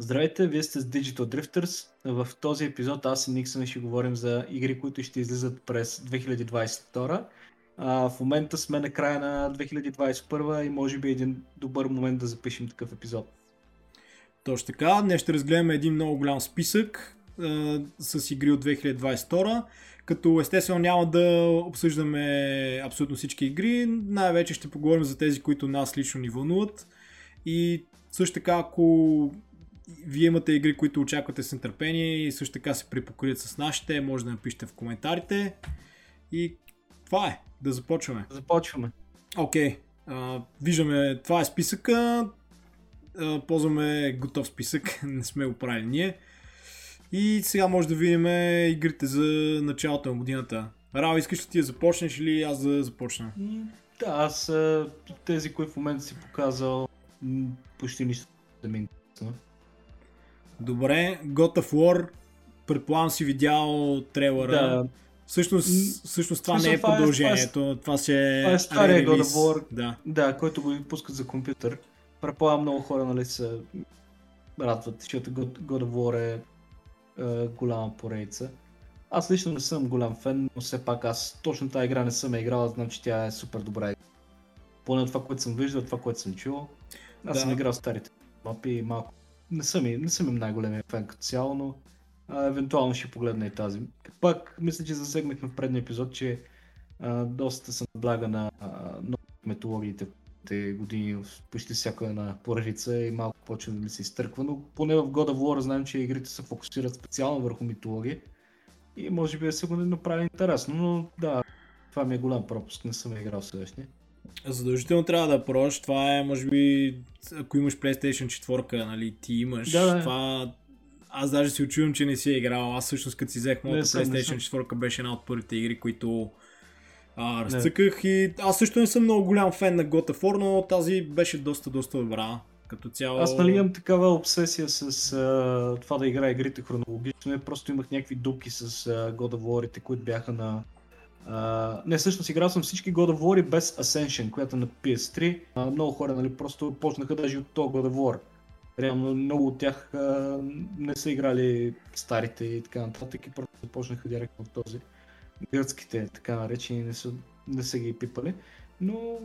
Здравейте, вие сте с Digital Drifters. В този епизод аз и Никсън ще говорим за игри, които ще излизат през 2022. А, в момента сме на края на 2021 и може би е един добър момент да запишем такъв епизод. Точно така, днес ще разгледаме един много голям списък а, с игри от 2022, като естествено няма да обсъждаме абсолютно всички игри, най-вече ще поговорим за тези, които нас лично ни вълнуват и също така, ако вие имате игри, които очаквате с нетърпение и също така се припокрият с нашите, може да напишете в коментарите. И това е, да започваме. Започваме. Окей, okay. виждаме, това е списъка, а, ползваме готов списък, не сме го правили ние. И сега може да видим игрите за началото на годината. Рао, искаш ли ти да започнеш или аз да започна? Да, аз тези, които в момента си показал, почти нищо да ми интересува. Добре, God of War, предполагам си видял трейлера. Да. Всъщност, всъщност това Смисъл, не е продължението, това, е, това, ще е Това е стария God of War, да. да, който го пускат за компютър. Предполагам много хора нали, се радват, защото God, God of War е, е голяма поредица. Аз лично не съм голям фен, но все пак аз точно тази игра не съм я играл, знам, че тя е супер добра. Поне това, което съм виждал, това, което съм чувал. Аз да. съм играл старите мапи и малко не съм, не съм им най-големия фен като цяло, но а, евентуално ще погледна и тази. Пак мисля, че засегнахме в предния епизод, че а, доста съм блага на те години в почти всяка една поредица и малко почва да ми се изтърква, но поне в God of War знаем, че игрите се фокусират специално върху митология и може би да се го направи интересно, но да, това ми е голям пропуск, не съм играл следващия. Задължително трябва да пробваш. Това е, може би, ако имаш PlayStation 4, нали, ти имаш. Да, да. Това... Аз даже си очувам, че не си е играл. Аз всъщност като си взех моята PlayStation 4 беше една от първите игри, които а, разцъках не. и аз също не съм много голям фен на God of War, но тази беше доста, доста добра. Като цяло... Аз нали имам такава обсесия с а, това да играя игрите хронологично. Просто имах някакви дупки с а, God of War, които бяха на Не, всъщност играл съм всички God of War без Ascension, която е на PS3. Uh, много хора нали, просто почнаха даже от този God of War. Реално много от тях uh, не са играли старите и така нататък и просто започнаха директно от този. Гръцките, така наречени, не са, не са ги пипали. Но,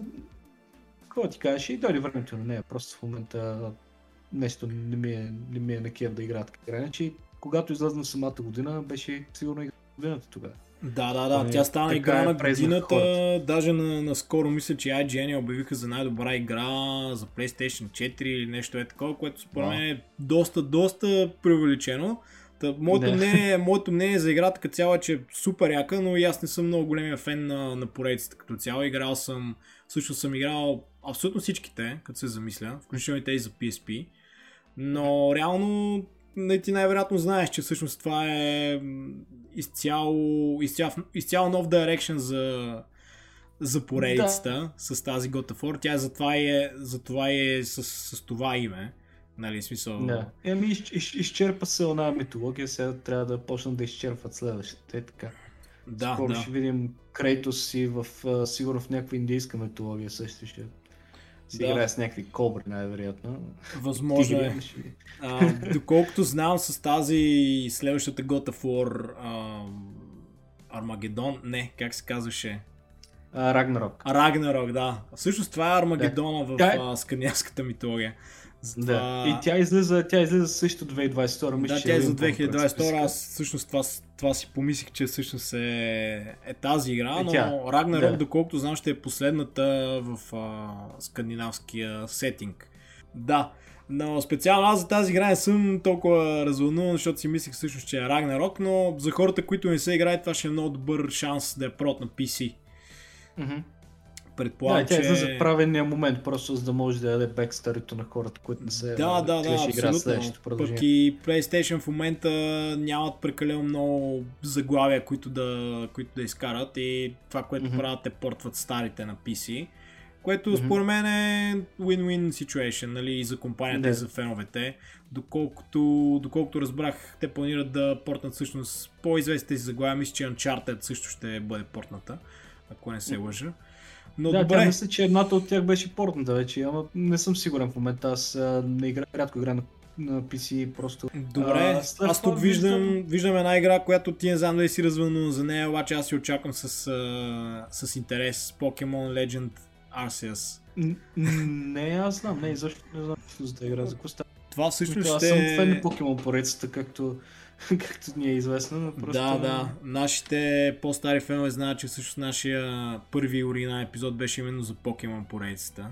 какво ти кажеш, и дойде времето на нея. Просто в момента нещо не ми е, не ми е на кев да играят така. Иначе, когато излезна самата година, беше сигурно и годината тогава. Да, да, да. Ами, Тя стана игра е на годината. Даже на, наскоро мисля, че IGN я обявиха за най-добра игра за PlayStation 4 или нещо е такова, което според мен е доста, доста преувеличено. Та, моето, не. мнение, моето мнение за играта като цяло е, че е супер яка, но и аз не съм много големия фен на, на поредицата като цяло. Играл съм, също съм играл абсолютно всичките, като се замисля, включително и тези за PSP. Но реално не ти най-вероятно знаеш, че всъщност това е изцяло, изцяло, изцяло нов дирекшн за, за поредицата да. с тази God of War. Тя затова е, затова е с, с това име. Нали, смисъл... Да. Еми, из, из, изчерпа се една митология, сега трябва да почнат да изчерпват следващите. Е така. Да, Скоро да. ще видим Крейтос си в, сигурно в някаква индийска митология също ще си да. играе с някакви кобри, най-вероятно. Възможно е. А, доколкото знам с тази следващата God of War Армагедон, не, как се казваше? Рагнарок. Рагнарок, да. Всъщност това е Армагедона да. в а, скандинавската митология. Затова... Да. И тя излиза, тя излиза също 2022. Мисля, да, тя е за 2022. Аз всъщност това, това си помислих, че всъщност е, е тази игра, е, но Ragnarok, да. доколкото знам, ще е последната в а, скандинавския сетинг. Да, но специално аз за тази игра не съм толкова развълнуван, защото си мислих всъщност, че е Ragnarok, но за хората, които не са играят, това ще е много добър шанс да е прот на PC. Mm-hmm. Предполагам, да, тя че... е за правилния момент, просто за да може да даде бексторито на хората, които не се да, да, да, абсолютно. Пък и PlayStation в момента нямат прекалено много заглавия, които да, които да изкарат и това, което mm-hmm. правят е портват старите на PC. Което mm-hmm. според мен е win-win situation, нали, и за компанията, yeah. и за феновете. Доколкото, доколкото разбрах, те планират да портнат всъщност по-известните си заглавия. Мисля, че Uncharted също ще бъде портната, ако не се лъжа. Но да, добре. Тя мисля, че едната от тях беше портната вече, ама не съм сигурен в момента. Аз не игра, рядко играя на на PC просто. Добре, а, аз тук виждам, виждам една игра, която ти не знам дали си развълнуван за нея, обаче аз си очаквам с, а, с интерес Pokemon Legend Arceus. Не, аз знам, не, защо не знам за тази игра, за какво Това също ще... Аз съм фен на Pokemon поредицата, както, както ни е известно. Но просто... Да, да. Нашите по-стари фенове знаят, че всъщност нашия първи оригинал епизод беше именно за Pokemon поредицата.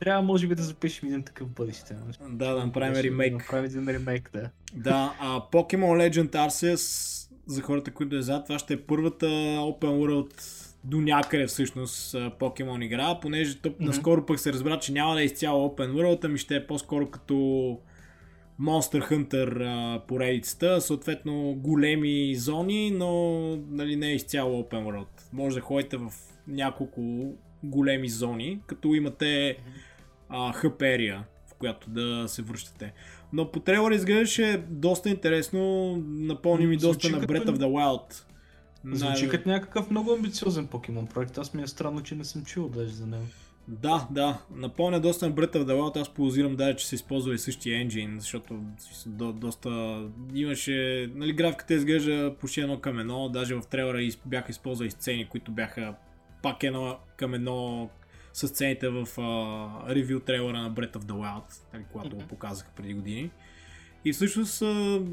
Трябва, може би, да запишем един такъв бъдеще. Да, да направим ремейк. Да направим един ремейк, да. Да, а Pokemon Legend Arceus, за хората, които е зад, това ще е първата Open World до някъде всъщност Pokemon игра, понеже тъп, mm-hmm. наскоро пък се разбра, че няма да е изцяло Open World, ами ще е по-скоро като Monster Hunter а, поредицата, съответно големи зони, но нали, не е изцяло Open World. Може да ходите в няколко големи зони, като имате а, в която да се връщате. Но по трейлър изглеждаше доста интересно, напълни ми доста на Breath of the Wild. Звучи като някакъв много амбициозен покемон проект. Аз ми е странно, че не съм чул даже за него. Да, да. Напълня доста на Breath of the Wild. Аз позирам даже, че се използва и същия енджин, защото до, доста... Имаше... Нали, графиката изглежда почти едно към едно. Даже в трейлера бяха използвали сцени, които бяха пак едно към едно с сцените в ревю трейлера на Breath of the Wild, нали, когато го показаха преди години. И всъщност uh,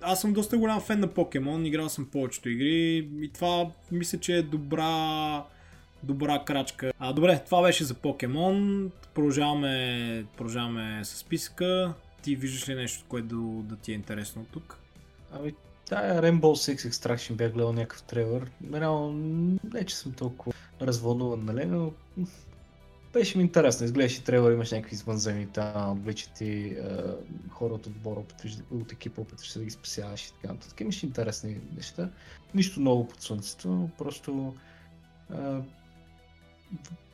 аз съм доста голям фен на Покемон, играл съм повечето игри и това мисля, че е добра добра крачка. А, добре, това беше за Покемон. Продължаваме, продължаваме с списъка. Ти виждаш ли нещо, което да, ти е интересно тук? Ами, Тая Rainbow Six Extraction бях гледал някакъв трейлър. Реално, не че съм толкова развълнуван, нали, но беше ми интересно. Изглеждаше трейлър, имаш някакви извънземни там, обличат хора от отбора, от екипа, опитваш да ги спасяваш и така нататък. Имаше интересни неща. Нищо ново под слънцето, просто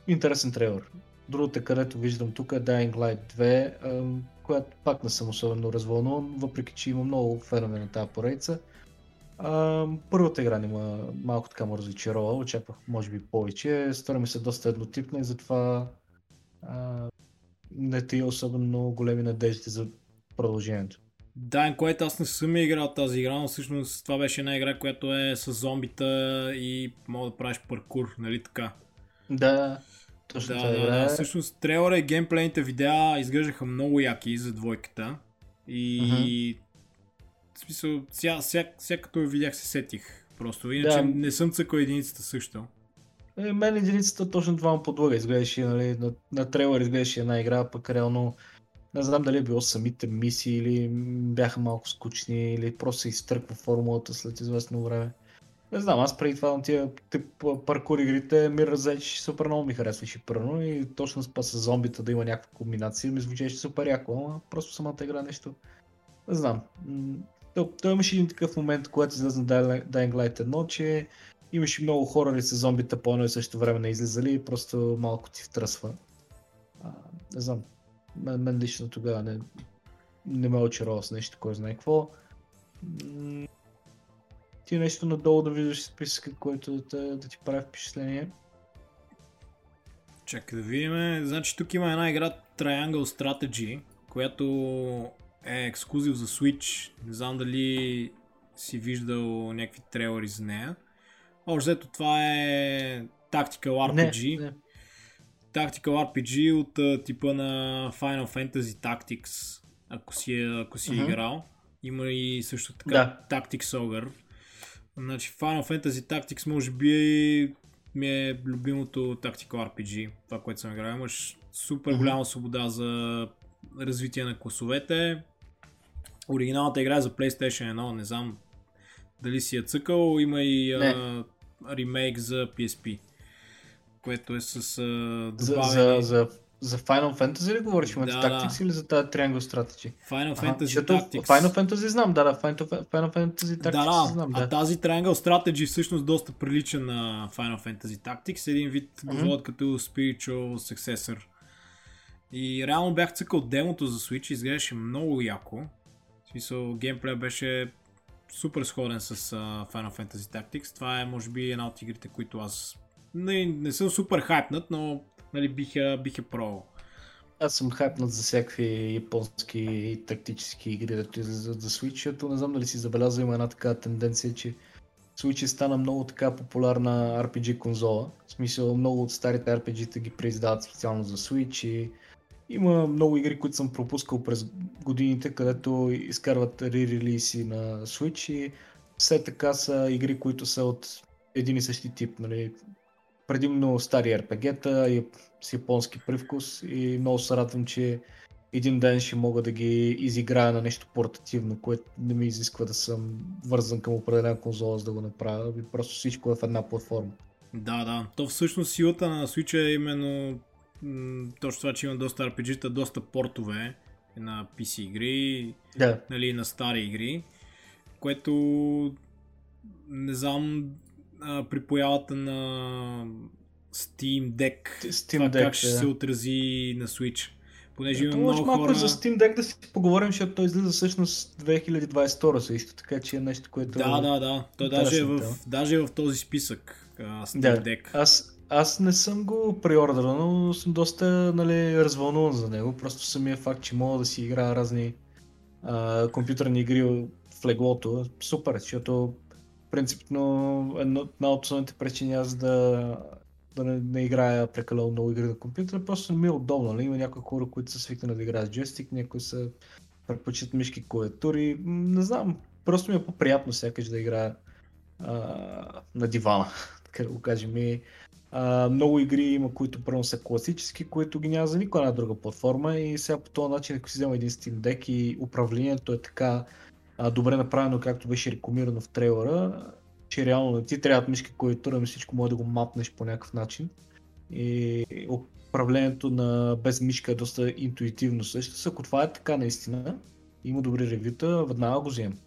интересен трейлър. Другото, където виждам тук е Dying Light 2, която пак не съм особено развълнуван, въпреки че има много фенове на тази поредица. първата игра не ма, малко така му разочарова, очаквах може би повече. Стори ми се доста еднотипна и затова не ти особено големи надежди за продължението. Да, което аз не съм играл тази игра, но всъщност това беше една игра, която е с зомбита и мога да правиш паркур, нали така? Да, точно да, това да, да, всъщност трейлера и геймплейните видеа изглеждаха много яки за двойката. И uh-huh. в смисъл, ся, ся, ся като я видях се сетих. Просто иначе да. не съм цъкал единицата също. Е, мен единицата точно това му подлага. Изглеждаше, нали, на, на трейлер изглеждаше една игра, пък реално не знам дали е било самите мисии или бяха малко скучни или просто се изтърква формулата след известно време. Не знам, аз преди това на тия тип паркур игрите ми разеч супер много ми харесваше първо и точно с с зомбита да има някаква комбинация ми звучеше супер яко, но просто самата игра нещо. Не знам. Той, той имаше един такъв момент, когато излезе на Dying Light 1, че имаше много хора с зомбита по едно и също време не излизали и просто малко ти втръсва. А, не знам. Мен, мен лично тогава не, не ме очарова с нещо, кой знае какво ти нещо надолу да виждаш списъка, който да, да ти прави впечатление. Чакай да видим. Значи тук има една игра Triangle Strategy, която е ексклюзив за Switch. Не знам дали си виждал някакви трейлери за нея. Общо взето това е Tactical RPG. Не, не. Tactical RPG от типа на Final Fantasy Tactics, ако си, е, ако си uh-huh. играл. Има и също така да. Tactics Ogre, Значи Final Fantasy Tactics може би ми е любимото Tactical RPG, това, което съм играл. Имаш супер голяма свобода за развитие на класовете. Оригиналната игра е за PlayStation 1, не знам дали си я цъкал. Има и а, ремейк за PSP, което е с а, добавени... За, за, за за Final Fantasy ли говориш? Имате да, Tactics да. или за тази Triangle Strategy? Final Fantasy ага, Tactics. Final Fantasy знам, да, да, Final, Fantasy Tactics да, да. знам, да. А тази Triangle Strategy всъщност доста прилича на Final Fantasy Tactics, един вид го mm-hmm. като spiritual successor. И реално бях цъкал демото за Switch, изглеждаше много яко. В смисъл, геймплея беше супер сходен с uh, Final Fantasy Tactics. Това е, може би, една от игрите, които аз не, не съм супер хайпнат, но нали, бих, я, бих я пробвал. аз съм хайпнат за всякакви японски тактически игри, да излизат за Switch, защото не знам дали си забелязал, има една така тенденция, че Switch стана много така популярна RPG конзола. В смисъл много от старите RPG-та ги преиздават специално за Switch и има много игри, които съм пропускал през годините, където изкарват re-релиси на Switch и все така са игри, които са от един и същи тип. Нали? Предимно стари RPG-та с японски привкус и много се радвам, че един ден ще мога да ги изиграя на нещо портативно, което не ми изисква да съм вързан към определена конзола, за да го направя. Просто всичко е в една платформа. Да, да. То всъщност силата на Switch е именно точно това, че има доста RPG-та, доста портове на PC игри, да. нали, на стари игри, което не знам а, при появата на Steam Deck, Steam това Deck, как ще да. се отрази на Switch. Понеже има много малко хора... за Steam Deck да си поговорим, защото той излиза всъщност 2022 също, така че е нещо, което... Да, да, да. Той даже е, в, даже е в този списък. а, Steam Да, Deck. аз, аз не съм го преордърал, но съм доста нали, развълнуван за него. Просто самия факт, че мога да си играя разни а, компютърни игри в леглото супер, защото принципно една от основните причини аз да, да не, не играя прекалено много игри на компютъра, просто не ми е удобно. Нали? Има някои хора, които са свикнали да играят с джойстик, някои са предпочитат мишки клавиатури. Не знам, просто ми е по-приятно сякаш да играя а, на дивана, така да го кажем. И, а, много игри има, които първо са класически, които ги няма за никоя една друга платформа и сега по този начин, ако си взема един Steam Deck и управлението е така а, добре направено, както беше рекламирано в трейлера, че реално ти трябват мишки, клавиатура, ами всичко може да го мапнеш по някакъв начин. И управлението на без мишка е доста интуитивно също. Ако това е така наистина, има добри ревюта, веднага го вземем.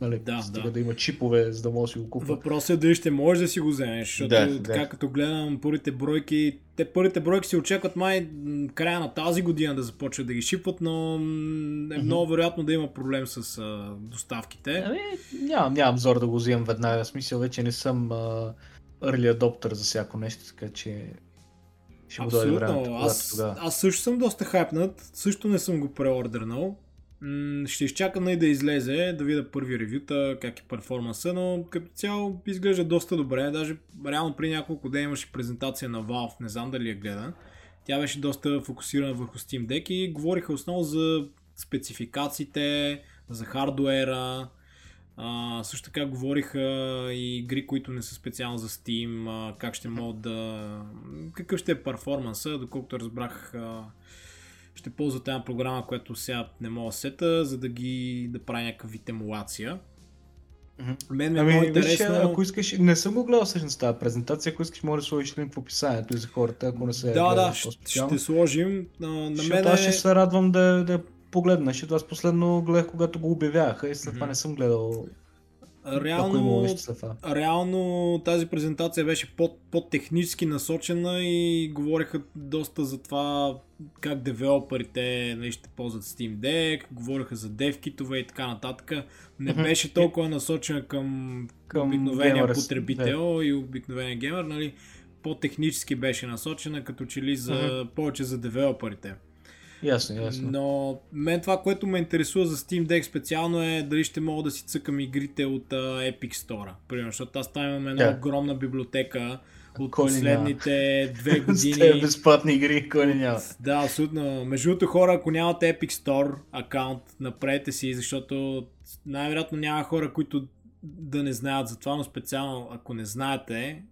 Нали, Да, стига да. да. има чипове, за да може да си го купа. Въпросът е дали ще можеш да си го вземеш, защото Да, така да. като гледам първите бройки, те първите бройки се очакват май края на тази година да започват да ги шипват, но е Мгм. много вероятно да има проблем с а, доставките. Ами, нямам, нямам зор да го взимам веднага. В смисъл вече не съм а, early adopter за всяко нещо, така че ще дойде времето, Абсолютно. когато Аз, тогава. аз също съм доста хайпнат, също не съм го преордернал. Ще изчакам нали да излезе, да видя първи ревюта, как е перформанса, но като цяло изглежда доста добре. Даже реално при няколко дена имаше презентация на Valve, не знам дали я гледа. Тя беше доста фокусирана върху Steam Deck и говориха основно за спецификациите, за хардуера. А, също така говориха и игри, които не са специално за Steam, а, как ще могат да... какъв ще е перформанса, доколкото разбрах а, ще ползват една програма, която сега не мога да сета, за да ги да прави някакъв вид емулация. Мгм. Мен ми е много Ами, виж, интересно. ако искаш, не съм го гледал всъщност тази презентация, ако искаш може да сложиш линк в описанието и за хората, ако не се Да, да, ще, сложим. А, на Защото мен аз е... ще се радвам да, да погледна, защото аз последно гледах, когато го обявяха и след това Мгм. не съм гледал Реално, реално тази презентация беше под, по-технически насочена и говориха доста за това как девелоперите нали, ще ползват Steam Deck, говориха за девкитове и така нататък. Не беше толкова насочена към, Към обикновения геймърс, потребител и обикновения геймер, нали? по-технически беше насочена, като че ли за, повече за девелоперите. Ясно, ясно. Но мен това, което ме интересува за Steam Deck специално е дали ще мога да си цъкам игрите от uh, Epic Store. Примерно, защото аз там имам една Да. огромна библиотека от Кой последните две С години. безплатни игри, кой не няма. Да, абсолютно. Между другото хора, ако нямате Epic Store акаунт, направете си, защото най-вероятно няма хора, които да не знаят за това, но специално ако не знаете,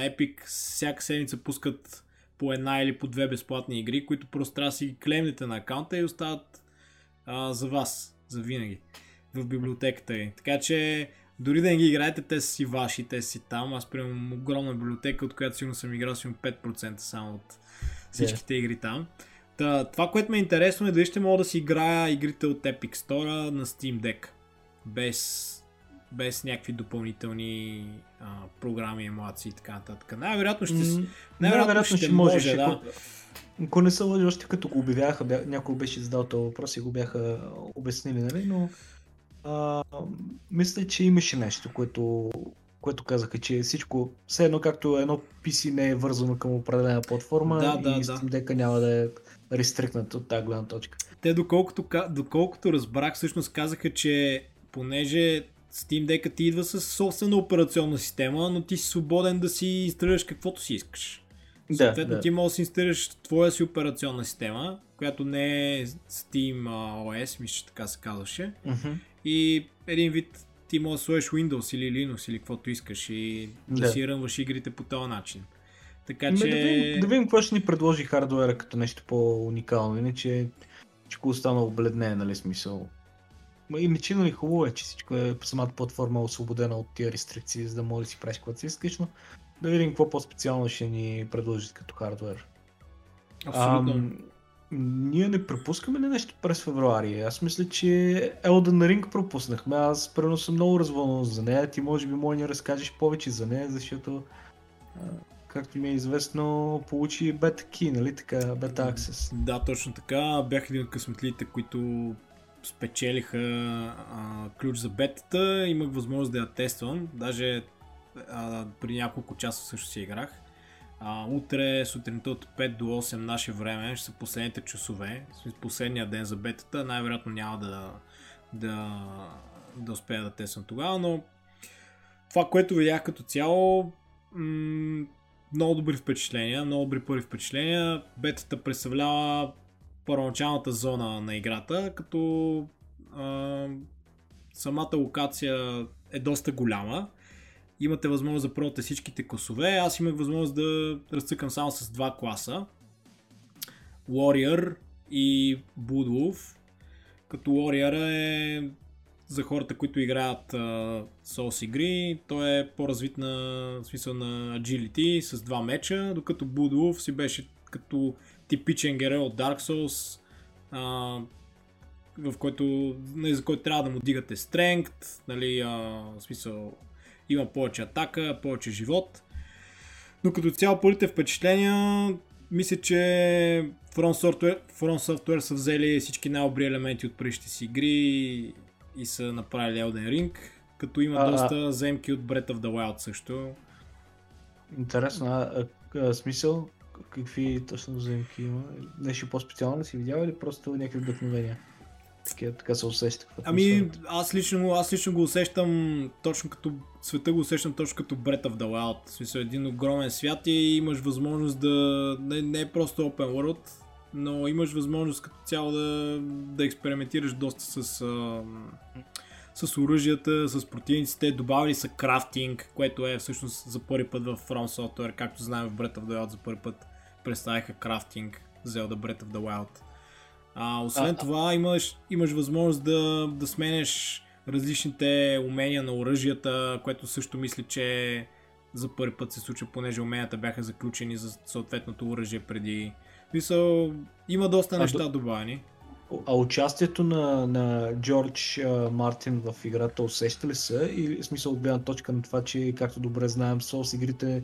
Epic всяка седмица пускат по една или по две безплатни игри, които просто трябва да си ги клемнете на акаунта и остават а, за вас, за винаги, в библиотеката ви. Така че дори да не ги играете, те са си ваши, те си там. Аз приемам огромна библиотека, от която сигурно съм играл сигурно 5% само от всичките игри там. Та, това, което ме е интересно е дали ще мога да си играя игрите от Epic Store на Steam Deck. Без, без някакви допълнителни а, програми, емулации и така нататък. Най-вероятно ще, М, най-вероятно ще може, да. Ако, не се лъжа, още като го обявяха, бя, някой беше задал този въпрос и го бяха обяснили, нали? Но а, мисля, че имаше нещо, което, което казаха, че всичко, все едно както едно PC не е вързано към определена платформа да, да, и Steam Deck няма да е рестрикнат от тази гледна точка. Те доколкото, доколкото разбрах, всъщност казаха, че понеже Steam Deck ти идва с собствена операционна система, но ти си свободен да си инсталираш каквото си искаш. Да, Съответно да. ти можеш да си инсталираш твоя си операционна система, която не е Steam OS, мисля, че така се казваше. Uh-huh. И един вид ти можеш да сложиш Windows или Linux или каквото искаш и да, да си рънваш игрите по този начин. Така че... Да видим, да видим какво ще ни предложи хардуера като нещо по-уникално. Иначе всичко останало бледне, нали смисъл. Иначе нали хубаво е, че всичко е самата платформа освободена от тия рестрикции, за да можеш да си правиш каквото си искаш, но да видим какво по-специално ще ни предложат като хардвер. Абсолютно. Ам, ние не пропускаме ли нещо през февруари? Аз мисля, че Elden Ring пропуснахме. Аз прено съм много развълнен за нея. Ти може би може да разкажеш повече за нея, защото както ми е известно, получи бета ки, нали така, бета аксес. Да, точно така. Бях един от късметлите, които спечелиха а, ключ за бетата. Имах възможност да я тествам. Даже при няколко часа също си играх. А, утре сутринта от 5 до 8 наше време ще са последните часове, последния ден за бетата. Най-вероятно няма да, да, да успея да тествам тогава, но това, което видях като цяло, м- много добри впечатления, много добри първи впечатления. Бетата представлява първоначалната зона на играта, като а, самата локация е доста голяма имате възможност да пробвате всичките класове. Аз имах възможност да разцъкам само с два класа. Warrior и Bloodwolf. Като Warrior е за хората, които играят uh, Souls игри, той е по-развит на в смисъл на agility с два меча, докато Bloodwolf си беше като типичен герой от Dark Souls, uh, в който, нали, за който трябва да му дигате strength, нали, uh, в смисъл има повече атака, повече живот. Но като цяло първите впечатления, мисля, че From Software, From Software са взели всички най-добри елементи от предишните си игри и са направили Elden Ring, като има а, доста земки от Breath of the Wild също. Интересно, а, а, а смисъл? Какви точно земки има? Нещо по-специално си видял или просто някакви вдъхновения? Така, така се усеща. Ами, аз лично, аз лично го усещам точно като света го усещам точно като Breath of the Wild. В смисъл един огромен свят и имаш възможност да... Не, не е просто open world, но имаш възможност като цяло да, да експериментираш доста с, а, с оръжията, с противниците. Добавили са крафтинг, което е всъщност за първи път в From Software, както знаем в Breath of the Wild за първи път представиха крафтинг Zelda Breath of the Wild. А, освен а, това имаш, имаш възможност да, да сменеш различните умения на оръжията, което също мисля, че за първи път се случва, понеже уменията бяха заключени за съответното оръжие преди. Мисъл, има доста а, неща до... добавени. А участието на, на Джордж а, Мартин в играта усеща ли са? Или в смисъл от гледна точка на това, че както добре знаем, Souls игрите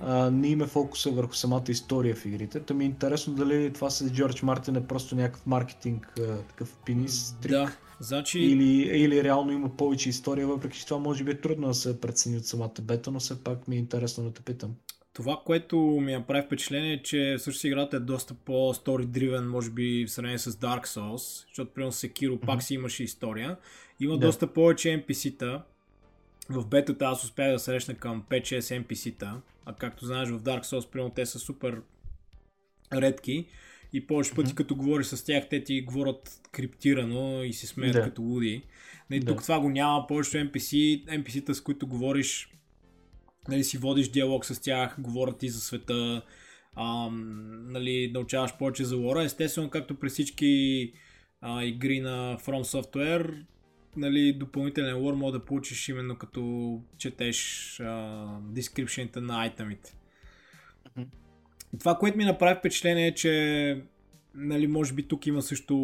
а, не има фокуса върху самата история в игрите. Та ми е интересно дали това с Джордж Мартин е просто някакъв маркетинг, а, такъв пинис трик. Да, значи... Или, или реално има повече история, въпреки че това може би е трудно да се прецени от самата бета, но все пак ми е интересно да те питам. Това, което ми направи впечатление е, че всъщност играта е доста driven, може би в сравнение с Dark Souls, защото примерно Sekiro mm-hmm. пак си имаше история. Има да. доста повече NPC-та. В бетата аз успях да срещна към 5-6 NPC-та, а както знаеш в Dark Souls, примерно те са супер редки и повече пъти mm-hmm. като говориш с тях, те ти говорят криптирано и си смеят да. като луди. Нали, да. Тук това го няма, повечето NPC, NPC-та с които говориш, нали, си водиш диалог с тях, говорят ти за света, ам, нали, научаваш повече за лора. Естествено, както при всички а, игри на From Software, нали, допълнителен лор може да получиш именно като четеш дескрипшените на айтемите. Mm-hmm. Това, което ми направи впечатление е, че нали, може би тук има също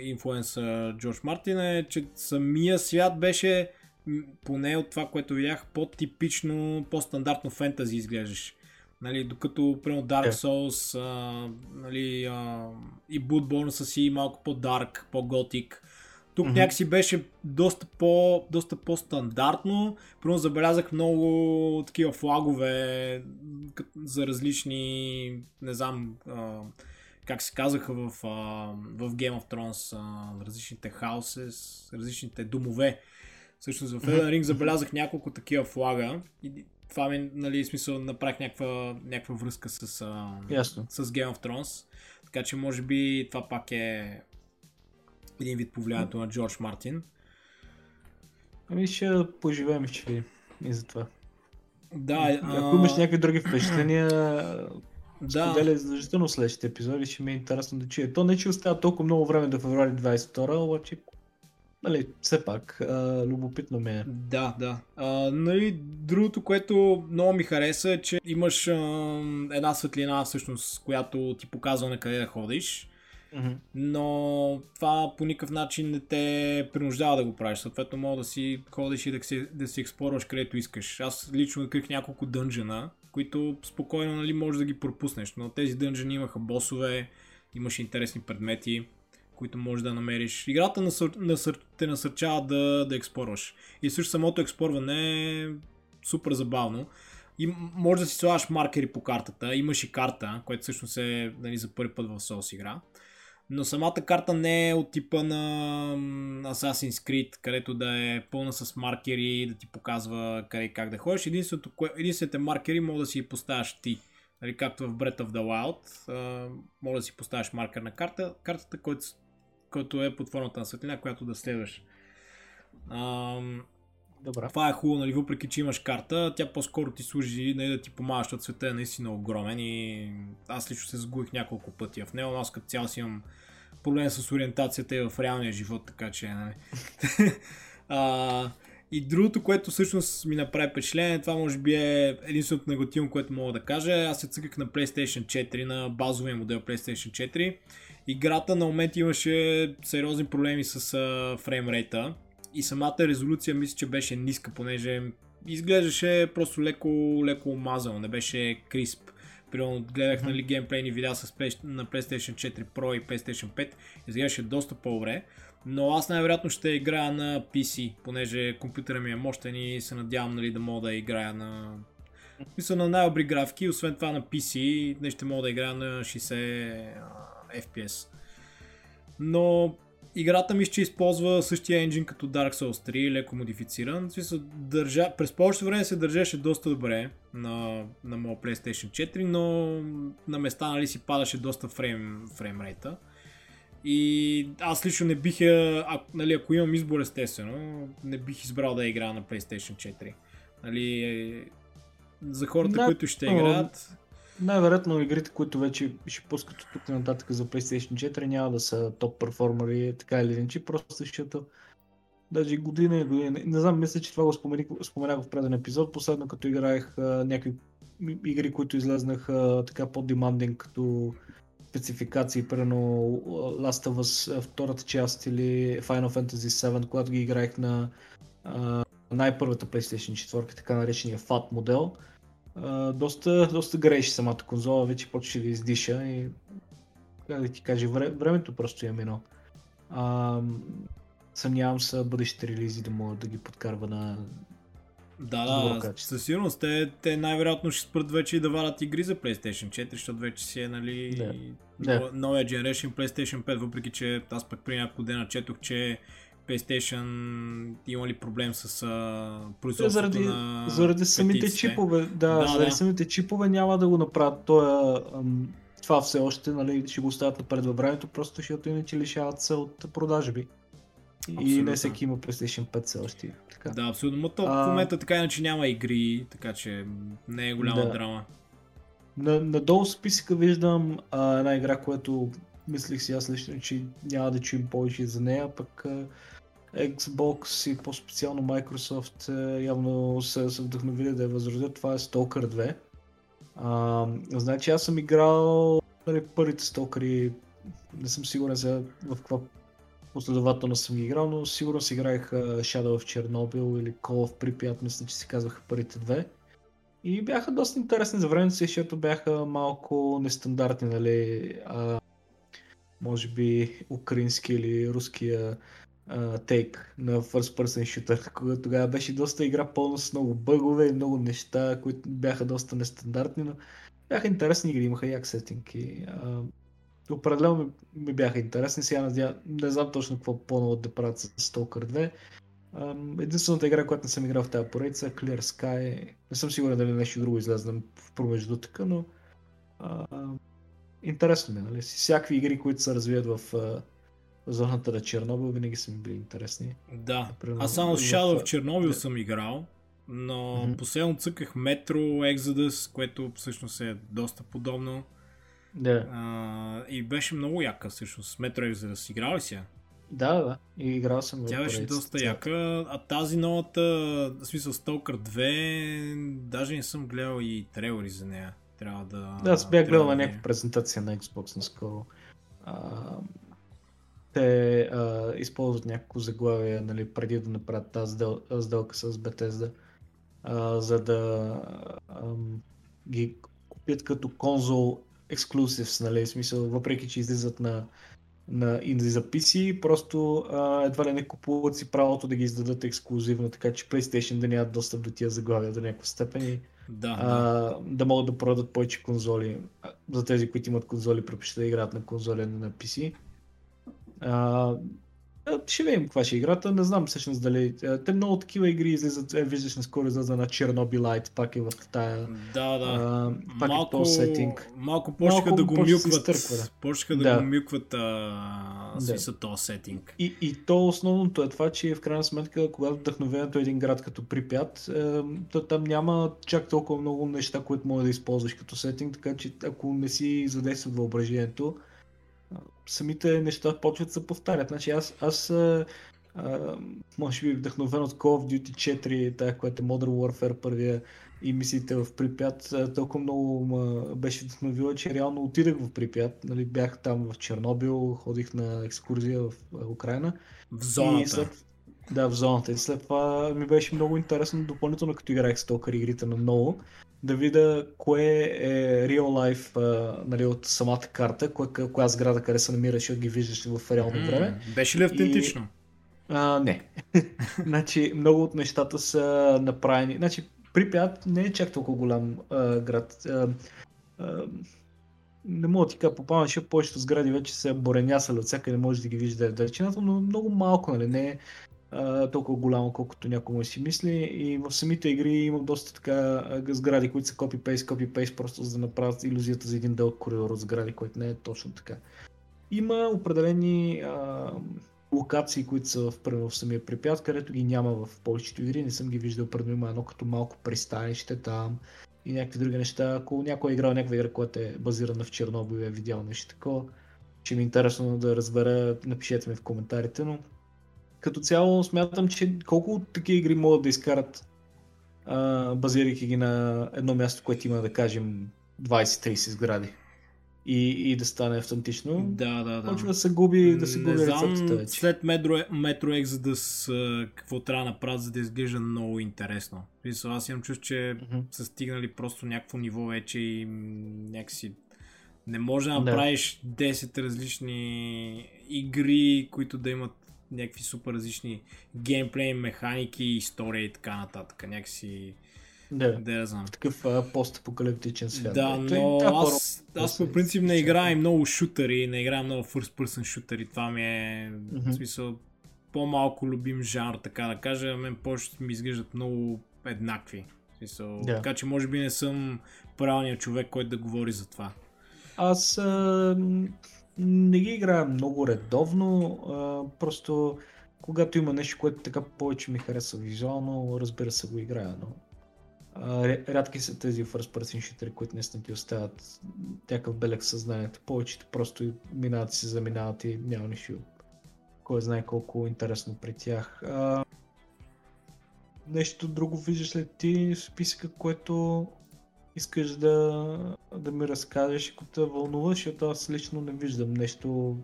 инфлуенса Джордж Мартин, е, че самия свят беше поне от това, което видях, по-типично, по-стандартно фентази изглеждаш. Нали, докато, примерно, Dark Souls а, нали, а, и Bloodborne са си малко по-дарк, по-готик Тук mm-hmm. някакси беше доста, по, доста по-стандартно. Първо забелязах много такива флагове за различни, не знам, а, как се казаха в, а, в Game of Thrones, а, различните houses, различните домове. Всъщност в Elden Ring забелязах няколко такива флага и това ми, нали, смисъл, направих някаква, някаква връзка с, а, с Game of Thrones. Така че може би това пак е един вид повлиянието на Джордж Мартин. Ами ще поживеем ще видим и за това. Да, Ако имаш някакви други впечатления, да. споделя задължително следващите епизоди, ще ми е интересно да чуя. То не че остава толкова много време до февруари 22, обаче Нали, все пак, а, любопитно ми е. Да, да. А, нали, другото, което много ми хареса е, че имаш а, една светлина, всъщност, която ти показва на къде да ходиш. Mm-hmm. Но това по никакъв начин не те принуждава да го правиш. Съответно, мога да си ходиш и да си, да си експлорваш където искаш. Аз лично открих няколко дънжена, които спокойно нали, можеш да ги пропуснеш. Но тези дънжени имаха босове, имаше интересни предмети които можеш да намериш. Играта насър... Насър... те насърчава да, да експлорваш. И също самото експлорване е супер забавно. И може да си слагаш маркери по картата. Имаш и карта, която всъщност е нали, за първи път в Souls игра. Но самата карта не е от типа на Assassin's Creed, където да е пълна с маркери, да ти показва къде и как да ходиш. Единствените маркери могат да си поставяш ти. Нали, както в Breath of the Wild, може да си поставяш маркер на карта, картата, който който е под формата на светлина, която да следваш. Ам... Добре. Това е хубаво, нали, въпреки че имаш карта, тя по-скоро ти служи нали, да ти помага, защото света е наистина огромен и аз лично се загубих няколко пъти в него, но аз като цяло си имам проблем с ориентацията и в реалния живот, така че нали. а, и другото, което всъщност ми направи впечатление, това може би е единственото негативно, което мога да кажа. Аз се цъках на PlayStation 4, на базовия модел PlayStation 4 Играта на момент имаше сериозни проблеми с фреймрейта и самата резолюция мисля, че беше ниска, понеже изглеждаше просто леко, леко омазано, не беше крисп. Примерно гледах нали, геймплейни видеа с, на PlayStation 4 Pro и PlayStation 5, изглеждаше доста по-добре. Но аз най-вероятно ще играя на PC, понеже компютъра ми е мощен и се надявам нали, да мога да играя на мисля на най-добри графики, освен това на PC, не ще мога да играя на 60 FPS. Но играта ми ще използва същия енджин като Dark Souls 3, леко модифициран. Държа... През повечето време се държеше доста добре на, на моя PlayStation 4, но на места нали, си падаше доста фрейм, фреймрейта. И аз лично не бих, а, нали, ако имам избор естествено, не бих избрал да играя на PlayStation 4. Нали, за хората, да, които ще играят, най-вероятно игрите, които вече ще пускат от тук нататък за PlayStation 4 няма да са топ перформери, така или иначе, просто защото даже година и година. Не знам, мисля, че това го споменах, в преден епизод. Последно като играех а, някакви игри, които излезнаха така по-демандинг като спецификации, примерно Last of Us втората част или Final Fantasy VII, когато ги играех на а, най-първата PlayStation 4, така наречения FAT модел доста, доста греше самата конзола, вече почва да издиша и как да ти кажа, вре, времето просто е минало. съмнявам се бъдещите релизи да могат да ги подкарва на да, да, със сигурност. Те, те най-вероятно ще спрат вече и да варят игри за PlayStation 4, защото вече си е нали, да. новия Generation PlayStation 5, въпреки че аз пък при няколко дена четох, че PlayStation има ли проблем с а, производството заради, на Заради самите петиците. чипове, да, да заради да. самите чипове няма да го направят. Той, това все още нали, ще го оставят напред във времето, просто защото иначе лишават се от продажби. Абсолютно. И не всеки има PlayStation 5 все още. Така. Да, абсолютно. Но то а... в момента така иначе няма игри, така че не е голяма да. драма. На, надолу списъка виждам а, една игра, която мислих си аз лично, че няма да чуем повече за нея, пък а, Xbox и по-специално Microsoft е, явно се, се вдъхновили да я възродят. Това е Stalker 2. А, значи аз съм играл нали, първите Stalker не съм сигурен за в каква последователно съм ги играл, но сигурно си играех Shadow of Chernobyl или Call of Pripyat, мисля, че си казваха първите две. И бяха доста интересни за времето си, защото бяха малко нестандартни, нали, а, може би украински или руския тейк на First Person Shooter, тогава беше доста игра пълно с много бъгове и много неща, които бяха доста нестандартни, но бяха интересни игри, имаха як сетинги. Uh, определено ми, ми бяха интересни, сега надя... не знам точно какво по-ново да правят с Stalker 2. Uh, единствената игра, която не съм играл в тази поредица е Clear Sky. Не съм сигурен дали нещо друго излезе в промеждутъка, но uh, интересно ми, нали? Всякакви игри, които се развият в зоната на Чернобил винаги са ми били интересни. Да, Например, аз само в Shadow в Чернобил да. съм играл, но mm-hmm. последно цъках Metro Exodus, което всъщност е доста подобно. Да. А, и беше много яка всъщност. Metro Exodus играл ли си я? Да, да, и играл съм. Тя беше доста яка, а тази новата, в смисъл Stalker 2, даже не съм гледал и трейлери за нея. Трябва да... Да, аз бях гледал на някаква презентация на Xbox наскоро те а, използват някакво заглавие нали, преди да направят тази сдел, сделка с Bethesda, а, за да а, ги купят като конзол exclusives, нали, в смисъл, въпреки че излизат на, на инди за PC, просто а, едва ли не купуват си правото да ги издадат ексклюзивно, така че PlayStation да нямат достъп до тия заглавия до някаква степен и да, а, да. могат да продадат повече конзоли. За тези, които имат конзоли, предпочитат да играят на конзоли, на PC. А, ще видим каква ще е играта, не знам всъщност дали. Те много такива игри излизат, е, виждаш наскоро излиза на Чернобилайт, пак е в тая. Да, да. А, пак малко, е сетинг. Малко почнаха да го мюкват. Почнаха да, да го мюкват а, да. този сетинг. И, и то основното е това, че в крайна сметка, когато вдъхновението е един град като Припят, е, то там няма чак толкова много неща, които може да използваш като сетинг, така че ако не си задействат въображението, самите неща почват да се повтарят. Значи аз, аз а, а, може би вдъхновен от Call of Duty 4, тая, която е Modern Warfare първия и мислите в Припят, толкова много ма беше вдъхновила, че реално отидах в Припят. Нали, бях там в Чернобил, ходих на екскурзия в Украина. В зоната. И след, да, в зоната. И след това ми беше много интересно допълнително, като играех с толкова игрите на много, да видя кое е real life а, нали, от самата карта, кое, коя сграда къде се намираш и ги виждаш в реално mm, време. Беше ли автентично? И, а, не. значи, много от нещата са направени. Значи, Припят не е чак толкова голям а, град. А, а, не мога да ти кажа по памет, защото повечето сгради вече са боренясали от всяка не може да ги вижда далечината, но много малко, нали? Не е толкова голямо, колкото някой му си мисли. И в самите игри има доста така сгради, които са копи-пейст, копи-пейст, просто за да направят иллюзията за един дълъг коридор от сгради, който не е точно така. Има определени а, локации, които са в, в самия препят, където ги няма в повечето игри. Не съм ги виждал, предно има едно като малко пристанище там и някакви други неща. Ако някой е играл някаква игра, която е базирана в Чернобил и е видял нещо такова, ще ми е интересно да разбера, напишете ми в коментарите, но като цяло смятам, че колко такива игри могат да изкарат, а, базирайки ги на едно място, което има, да кажем, 20-30 сгради. И, и да стане автентично. Да, да, да. Почва да се губи, да се губи Не знам, след Metro, Metro Exodus какво трябва да направят, за да изглежда много интересно. Аз имам чувство, че mm-hmm. са стигнали просто някакво ниво вече и някакси не може да направиш да. 10 различни игри, които да имат някакви супер различни геймплей, механики, история и така нататък. Някакси... Да, да я знам. Такъв постапокалиптичен свят. Да, но да, аз, аз по принцип не играя много шутери, не играя много first person шутери. Това ми е, mm-hmm. в смисъл, по-малко любим жанр, така да кажа. Мен повечето ми изглеждат много еднакви. смисъл, yeah. Така че може би не съм правилният човек, който да говори за това. Аз а, не ги играя много редовно, а, просто когато има нещо, което така повече ми харесва визуално, разбира се го играя, но а, рядки са тези first person shooter, които наистина ти оставят някакъв белег съзнанието. Повечето просто минават си, заминават и няма нищо. Кой знае колко интересно при тях. А, нещо друго виждаш ли ти списъка, което искаш да, да ми разкажеш, ако те вълнува, защото аз лично не виждам нещо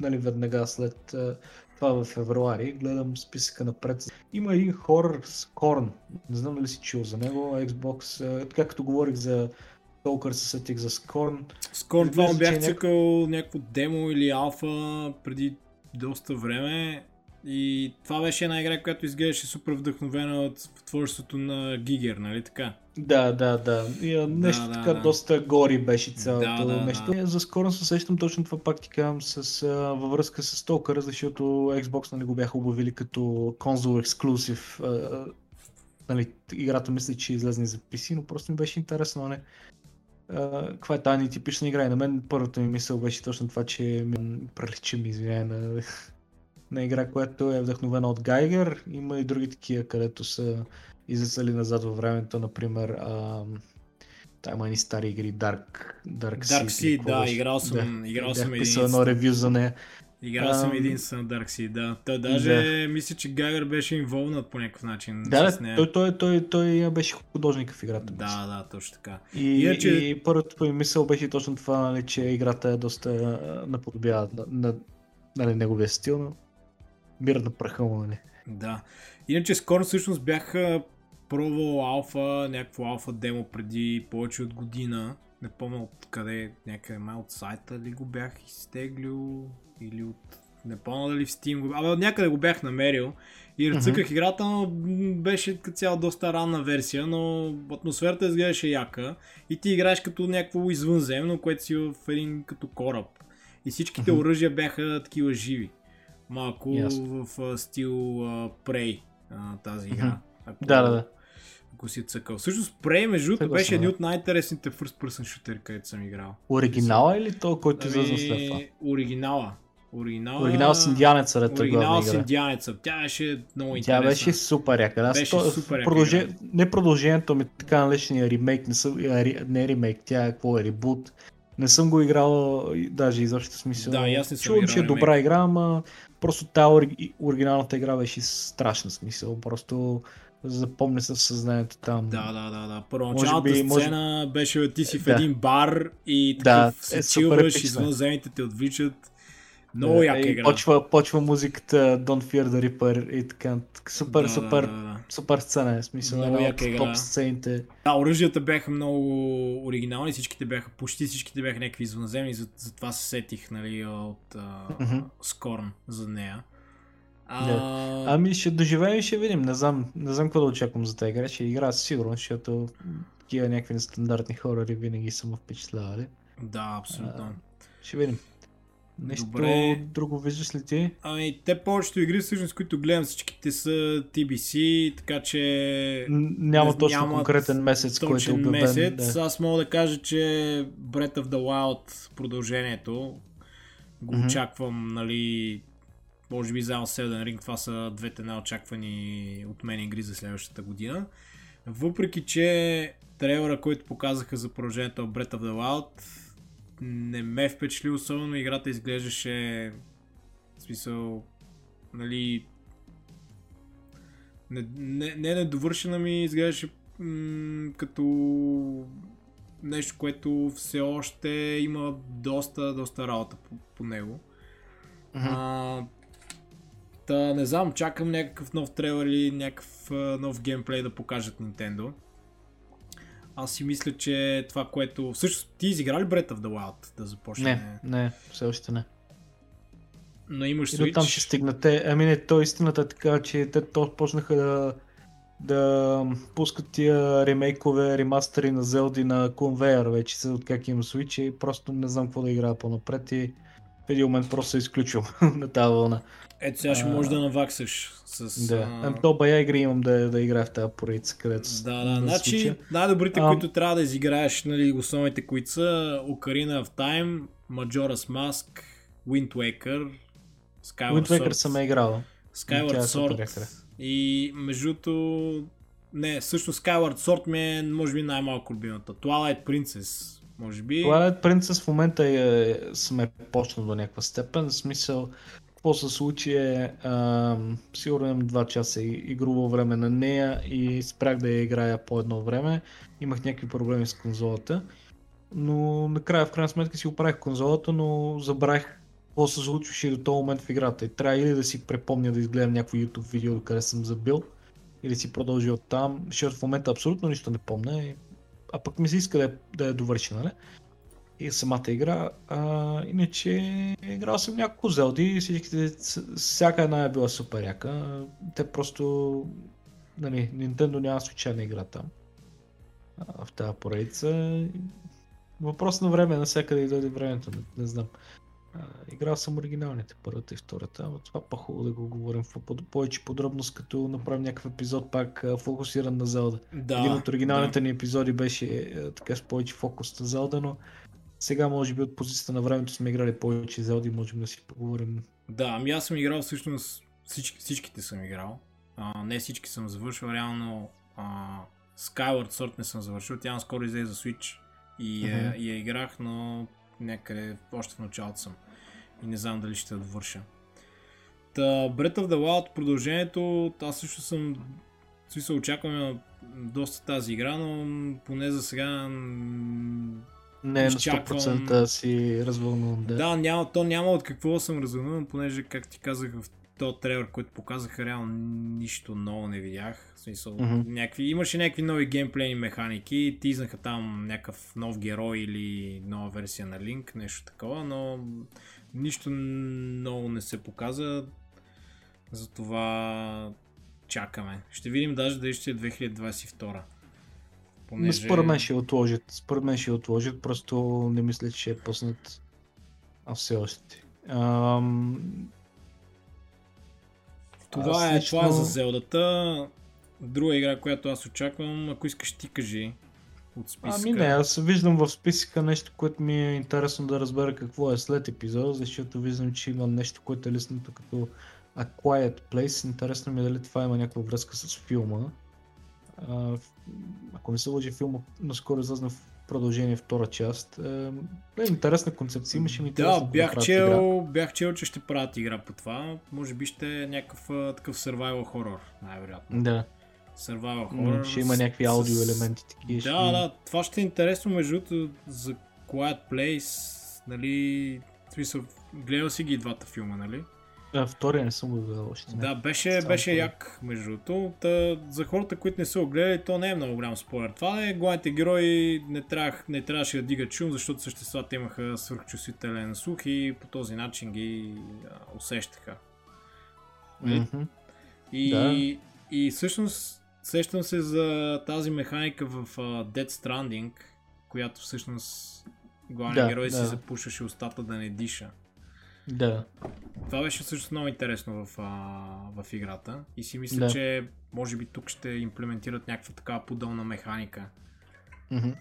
нали, веднага след това в февруари. Гледам списъка напред. Има един хорър с Корн. Не знам дали си чул за него. Xbox, така като говорих за Толкър се сетих за Скорн. Скорн това бях цъкал някакво демо или алфа преди доста време И това беше една игра, която изглеждаше супер вдъхновена от творчеството на Гигер, нали така? Да, да, да. И, нещо да, така да. доста гори беше цялото да, да, нещо. Да. За скоро се сещам точно това пак ти казвам с, а, във връзка с Толкър, защото Xbox нали го бяха обявили като конзол ексклюзив. нали, играта мисля, че излезне за PC, но просто ми беше интересно, не? каква е тази типична игра? И на мен първата ми мисъл беше точно това, че ми прилича ми, извиня, на, на игра, която е вдъхновена от Гайгер. Има и други такива, където са излизали назад във времето, например, а, там има и стари игри, Dark, Dark, Dark Sea, Sea да, играл съм, да, играл съм един. едно ревю за нея. Играл съм един с Dark Sea, да. Той даже да. мисля, че Гайгер беше инволнат по някакъв начин. Да, с нея. Той, той, той, той, беше художник в играта. Да, да, точно така. И, и, че... и първото ми мисъл беше точно това, нали, че играта е доста наподобява на, на, нали, неговия стил, но мир на праха му, нали. Да. Иначе скоро всъщност бях пробвал алфа, някакво алфа демо преди повече от година. Не помня от къде, някъде май от сайта ли го бях изтеглил или от... Не помня дали в Steam го... Абе, някъде го бях намерил и ръцъках mm-hmm. играта, но беше като цяло доста ранна версия, но атмосферата изглеждаше яка и ти играеш като някакво извънземно, което си в един като кораб. И всичките mm-hmm. оръжия бяха такива живи. Малко yes. в стил uh, Prey uh, тази игра. Mm-hmm. Ако, да, да, да. Ако си цъкал. Всъщност Prey, между другото, беше един от най-интересните first person shooter, където съм играл. Оригинала или то, който ами, излезе след това? Оригинала. Оригинал, Оригинал с индианеца, ред Оригинал с индианеца. Тя беше много интересна. Тя беше супер яка. Аз беше то, супер яка. Продължи... Не продължението ми, така наречения ремейк, не, съм, не ремейк, тя е какво е ребут. Не съм го играл даже изобщо смисъл. Да, аз не съм Чувам, че е добра игра, ама просто тази оригиналната игра беше страшна смисъл. Просто запомня се в съзнанието там. Да, да, да, да. Първоначалната би, сцена може... беше ти си в да. един бар и такъв да, се е, чилваш, извънземните те отвличат много е, яка игра. Почва, почва музиката Don't Fear the Reaper и така. Супер, да, супер, да, да. супер сцена е. Смисъл, много яка игра. Топ сцените. Да, оръжията бяха много оригинални, всичките бяха, почти всичките бяха някакви извънземни, затова се сетих нали, от uh, Скорн за нея. А... Да. Ами ще доживеем и ще видим. Не знам, не знам какво да очаквам за тази игра. Ще игра сигурно, защото такива някакви нестандартни хорари винаги са ме впечатлявали. Да, абсолютно. А, ще видим. Нещо Добре. друго виждаш ли ти? Ами, те повечето игри, всъщност, които гледам всичките са TBC, така че... Няма не, точно конкретен месец, който е обявен. месец. Да. Аз мога да кажа, че Breath of the Wild продължението го mm-hmm. очаквам, нали, може би заедно с Elden Ring, това са двете най-очаквани от мен игри за следващата година. Въпреки, че трейлера, който показаха за продължението Breath of the Wild, не ме впечатли особено. Играта изглеждаше в смисъл, нали, не, не, не недовършена ми изглеждаше м- като нещо, което все още има доста, доста работа по, по него. Uh-huh. А, та, не знам, чакам някакъв нов трейлер или някакъв нов геймплей да покажат Nintendo. Аз си мисля, че това, което... Всъщност, ти изигра ли Breath of the Wild да започне? Не, не, все още не. Но имаш Switch. И там ще стигнате. Ами не, то истината е така, че те то почнаха да, да пускат тия ремейкове, ремастери на Зелди на конвейер вече, от как имам Switch и просто не знам какво да играя по-напред и в един момент просто се изключил на тази вълна. Ето сега ще можеш да наваксаш с... Да, а... Ами то бая игри имам да, да играя в тази поредица, където Да, да, значи най-добрите, а... които трябва да изиграеш, нали, основните, които са Ocarina of Time, Majora's Mask, Wind Waker, Skyward Wind Waker Sword, съм е играл. Skyward е Sword и между не, също Skyward Sword ми е може би най-малко любимата. Twilight Princess, може би. Twilight Princess в момента е, сме почнал до някаква степен, в смисъл какво се случи е, сигурно имам 2 часа игрово време на нея и спрях да я играя по едно време. Имах някакви проблеми с конзолата. Но накрая в крайна сметка си оправих конзолата, но забравих какво се случваше до този момент в играта. И трябва или да си препомня да изгледам някакво YouTube видео, къде съм забил, или си продължи от там, защото в момента абсолютно нищо не помня. А пък ми се иска да е, да е довършена, нали? и самата игра. А, иначе играл съм няколко Зелди, всичките, всяка една е била супер яка. Те просто, нали, Nintendo няма случайна игра там. А, в тази поредица. Въпрос на време, навсякъде и дойде времето, не, не знам. Играл съм оригиналните, първата и втората, но това па хубаво да го говорим в повече подробност, като направим някакъв епизод пак фокусиран на Зелда. Да, Един от оригиналните да. ни епизоди беше така с повече фокус на Зелда, но сега може би от позицията на времето сме играли повече Зелди, можем да си поговорим. Да, ами аз съм играл всъщност всички, всичките съм играл. А, не всички съм завършил, реално а, Skyward Sword не съм завършил, тя скоро излезе за Switch и, uh-huh. и я играх, но някъде още в началото съм и не знам дали ще довърша. Та, Breath of the Wild продължението, аз също съм се очакваме доста тази игра, но поне за сега не на 100% си развълнуван. Да, да няма, то няма от какво съм развълнуван, понеже, как ти казах, в този трейлер, който показаха, реално нищо ново не видях. В смисъл, mm-hmm. някакви, имаше някакви нови геймплейни механики, тизнаха там някакъв нов герой или нова версия на Линк, нещо такова, но нищо ново не се показа. Затова чакаме. Ще видим даже дали ще е 2022. Понеже... Според мен ще отложат. Според мен ще отложат, просто не мисля, че е пуснат. А все още. Ам... Това, е, лично... това е за Зелдата. Друга игра, която аз очаквам, ако искаш ти кажи от списъка. Ами не, аз виждам в списъка нещо, което ми е интересно да разбера какво е след епизода, защото виждам, че има нещо, което е лиснато като A Quiet Place. Интересно ми е дали това има някаква връзка с филма ако не се лъжи филма, наскоро излезна в продължение втора част. Е, интересна концепция, имаше ми Да, бях чел, бях чел, че ще правят игра по това. Може би ще е някакъв такъв survival horror, най-вероятно. Да. Survival horror. Ще има някакви аудио елементи. Такива, да, ще... да, това ще е интересно между за Quiet Place, нали, в смисъл, гледал си ги двата филма, нали? Да, втория не съм го гледал още. Да, беше, беше як, между другото. За хората, които не са го гледали, то не е много голям спойлер. Това е, главните герои не, трябвах, не трябваше да дигат шум, защото съществата имаха свърхчувствителен слух и по този начин ги а, усещаха. Mm-hmm. И, да. и всъщност сещам се за тази механика в uh, Dead Stranding, която всъщност главният да, герой да. си запушваше устата да не диша. Да. Това беше също много интересно в, а, в играта и си мисля, да. че може би тук ще имплементират някаква такава подобна механика. Mm-hmm.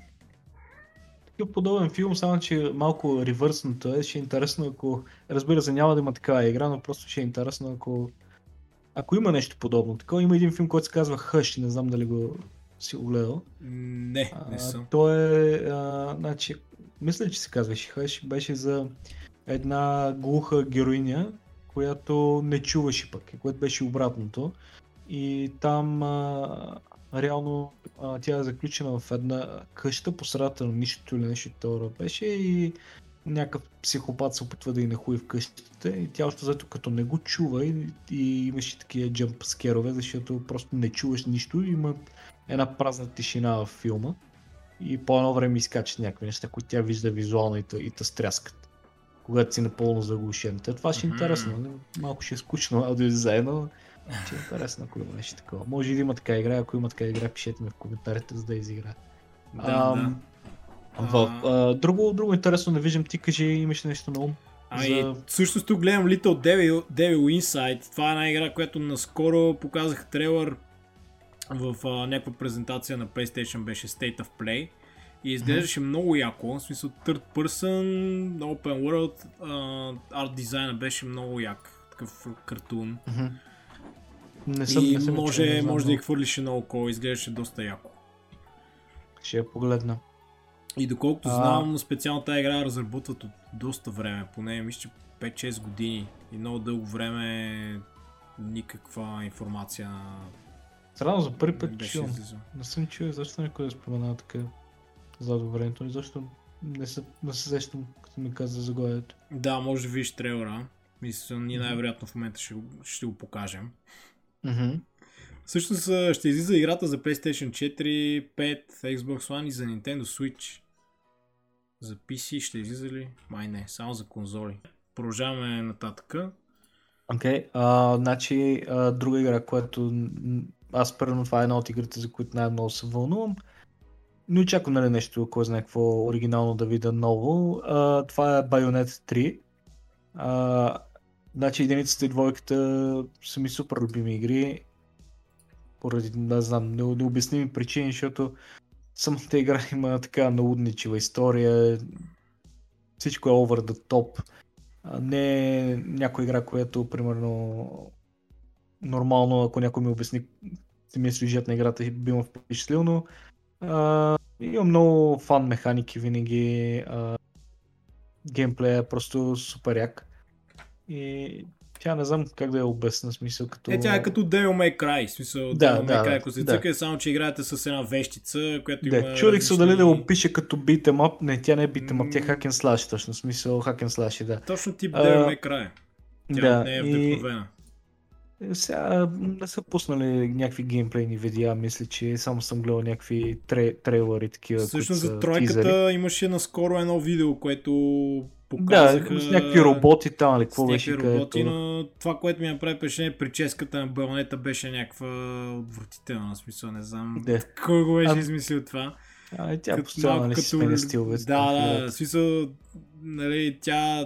Такъв подобен филм, само че малко ревърсното е, ще е интересно ако, разбира се няма да има такава игра, но просто ще е интересно ако ако има нещо подобно. Такова има един филм, който се казва Хъш, не знам дали го си го гледал. Не, не съм. А, той е, а, значи, мисля, че се казваше Хъш, беше за една глуха героиня, която не чуваше пък, което беше обратното. И там а, реално а, тя е заключена в една къща по средата на нищо или нещо това беше и някакъв психопат се опитва да и нахуи в къщите. И тя още зато като не го чува и, и имаше такива джамп скерове, защото просто не чуваш нищо. И има една празна тишина в филма. И по едно време изкачат някакви неща, които тя вижда визуално и те, и те стряскат когато си напълно заглушен. Та, това ще е интересно. Нали? Малко ще е скучно аудиодизайн, но ще е интересно, ако има нещо такова. Може и да има така игра, ако има така игра, пишете ми в коментарите, за да изигра. Да, а, да. В, а, друго, друго интересно, не виждам, ти кажи, имаш нещо на ум. Ами, за... всъщност тук гледам Little Devil, Devil Inside. Това е една игра, която наскоро показах трейлър в а, някаква презентация на PlayStation, беше State of Play. И изглеждаше mm-hmm. много яко, в смисъл third person, open world, uh, арт дизайна беше много як, такъв картун. Mm-hmm. Не съм, и не съм може, чу, може да я хвърлиш едно око, изглеждаше доста яко. Ще я погледна. И доколкото а... знам, специално тази игра разработват от доста време, поне мисля, че 5-6 години и много дълго време никаква информация. Странно за първи път чувам. Не съм чул защо никой да споменава така за времето, защо не се, не се сещам, като ми каза заглавието. Да, може да видиш трейлера. Мисля, ние най-вероятно в момента ще, ще го покажем. Mm-hmm. Всъщност ще излиза играта за PlayStation 4, 5, Xbox One и за Nintendo Switch. За PC ще излиза ли? Май не, само за конзоли. Продължаваме нататък. Окей, okay, значи а, друга игра, която аз първо това е една от игрите, за които най-много се вълнувам. Не очаквам нали, нещо, кой знае какво оригинално да видя ново. А, това е Bayonetta 3. А, значи единицата и двойката са ми супер любими игри. Поради, не знам, необясними причини, защото самата игра има така наудничива история. Всичко е over the top. А не е някоя игра, която примерно нормално, ако някой ми обясни самия сюжет на играта, би ме впечатлил, но а, има много фан механики винаги. А, геймплея е просто супер як. И тя не знам как да я обясна, смисъл като... Е, тя е като Devil May Cry, смисъл да, Devil May Cry, ако се да. цъка, е само че играете с една вещица, която да, има... Чудих се дали да го пише като beat'em up, не, тя не е beat'em up, тя е hack and slash, точно, смисъл hack and slash, да. Точно тип Devil May Cry. Тя да, не е вдъхновена. И сега не са пуснали някакви геймплейни видеа, мисля, че само съм гледал някакви тре, трейлери такива. Всъщност за тройката тизери. имаше наскоро едно видео, което показаха... Да, с някакви роботи там, или какво беше роботи, където... но това, което ми направи впечатление, прическата на Балнета беше някаква отвратителна, смисъл, не знам. Да. Кой го беше а... измислил това? А, тя като, постоянно не си като... стил. Да, да, смисъл, нали, тя,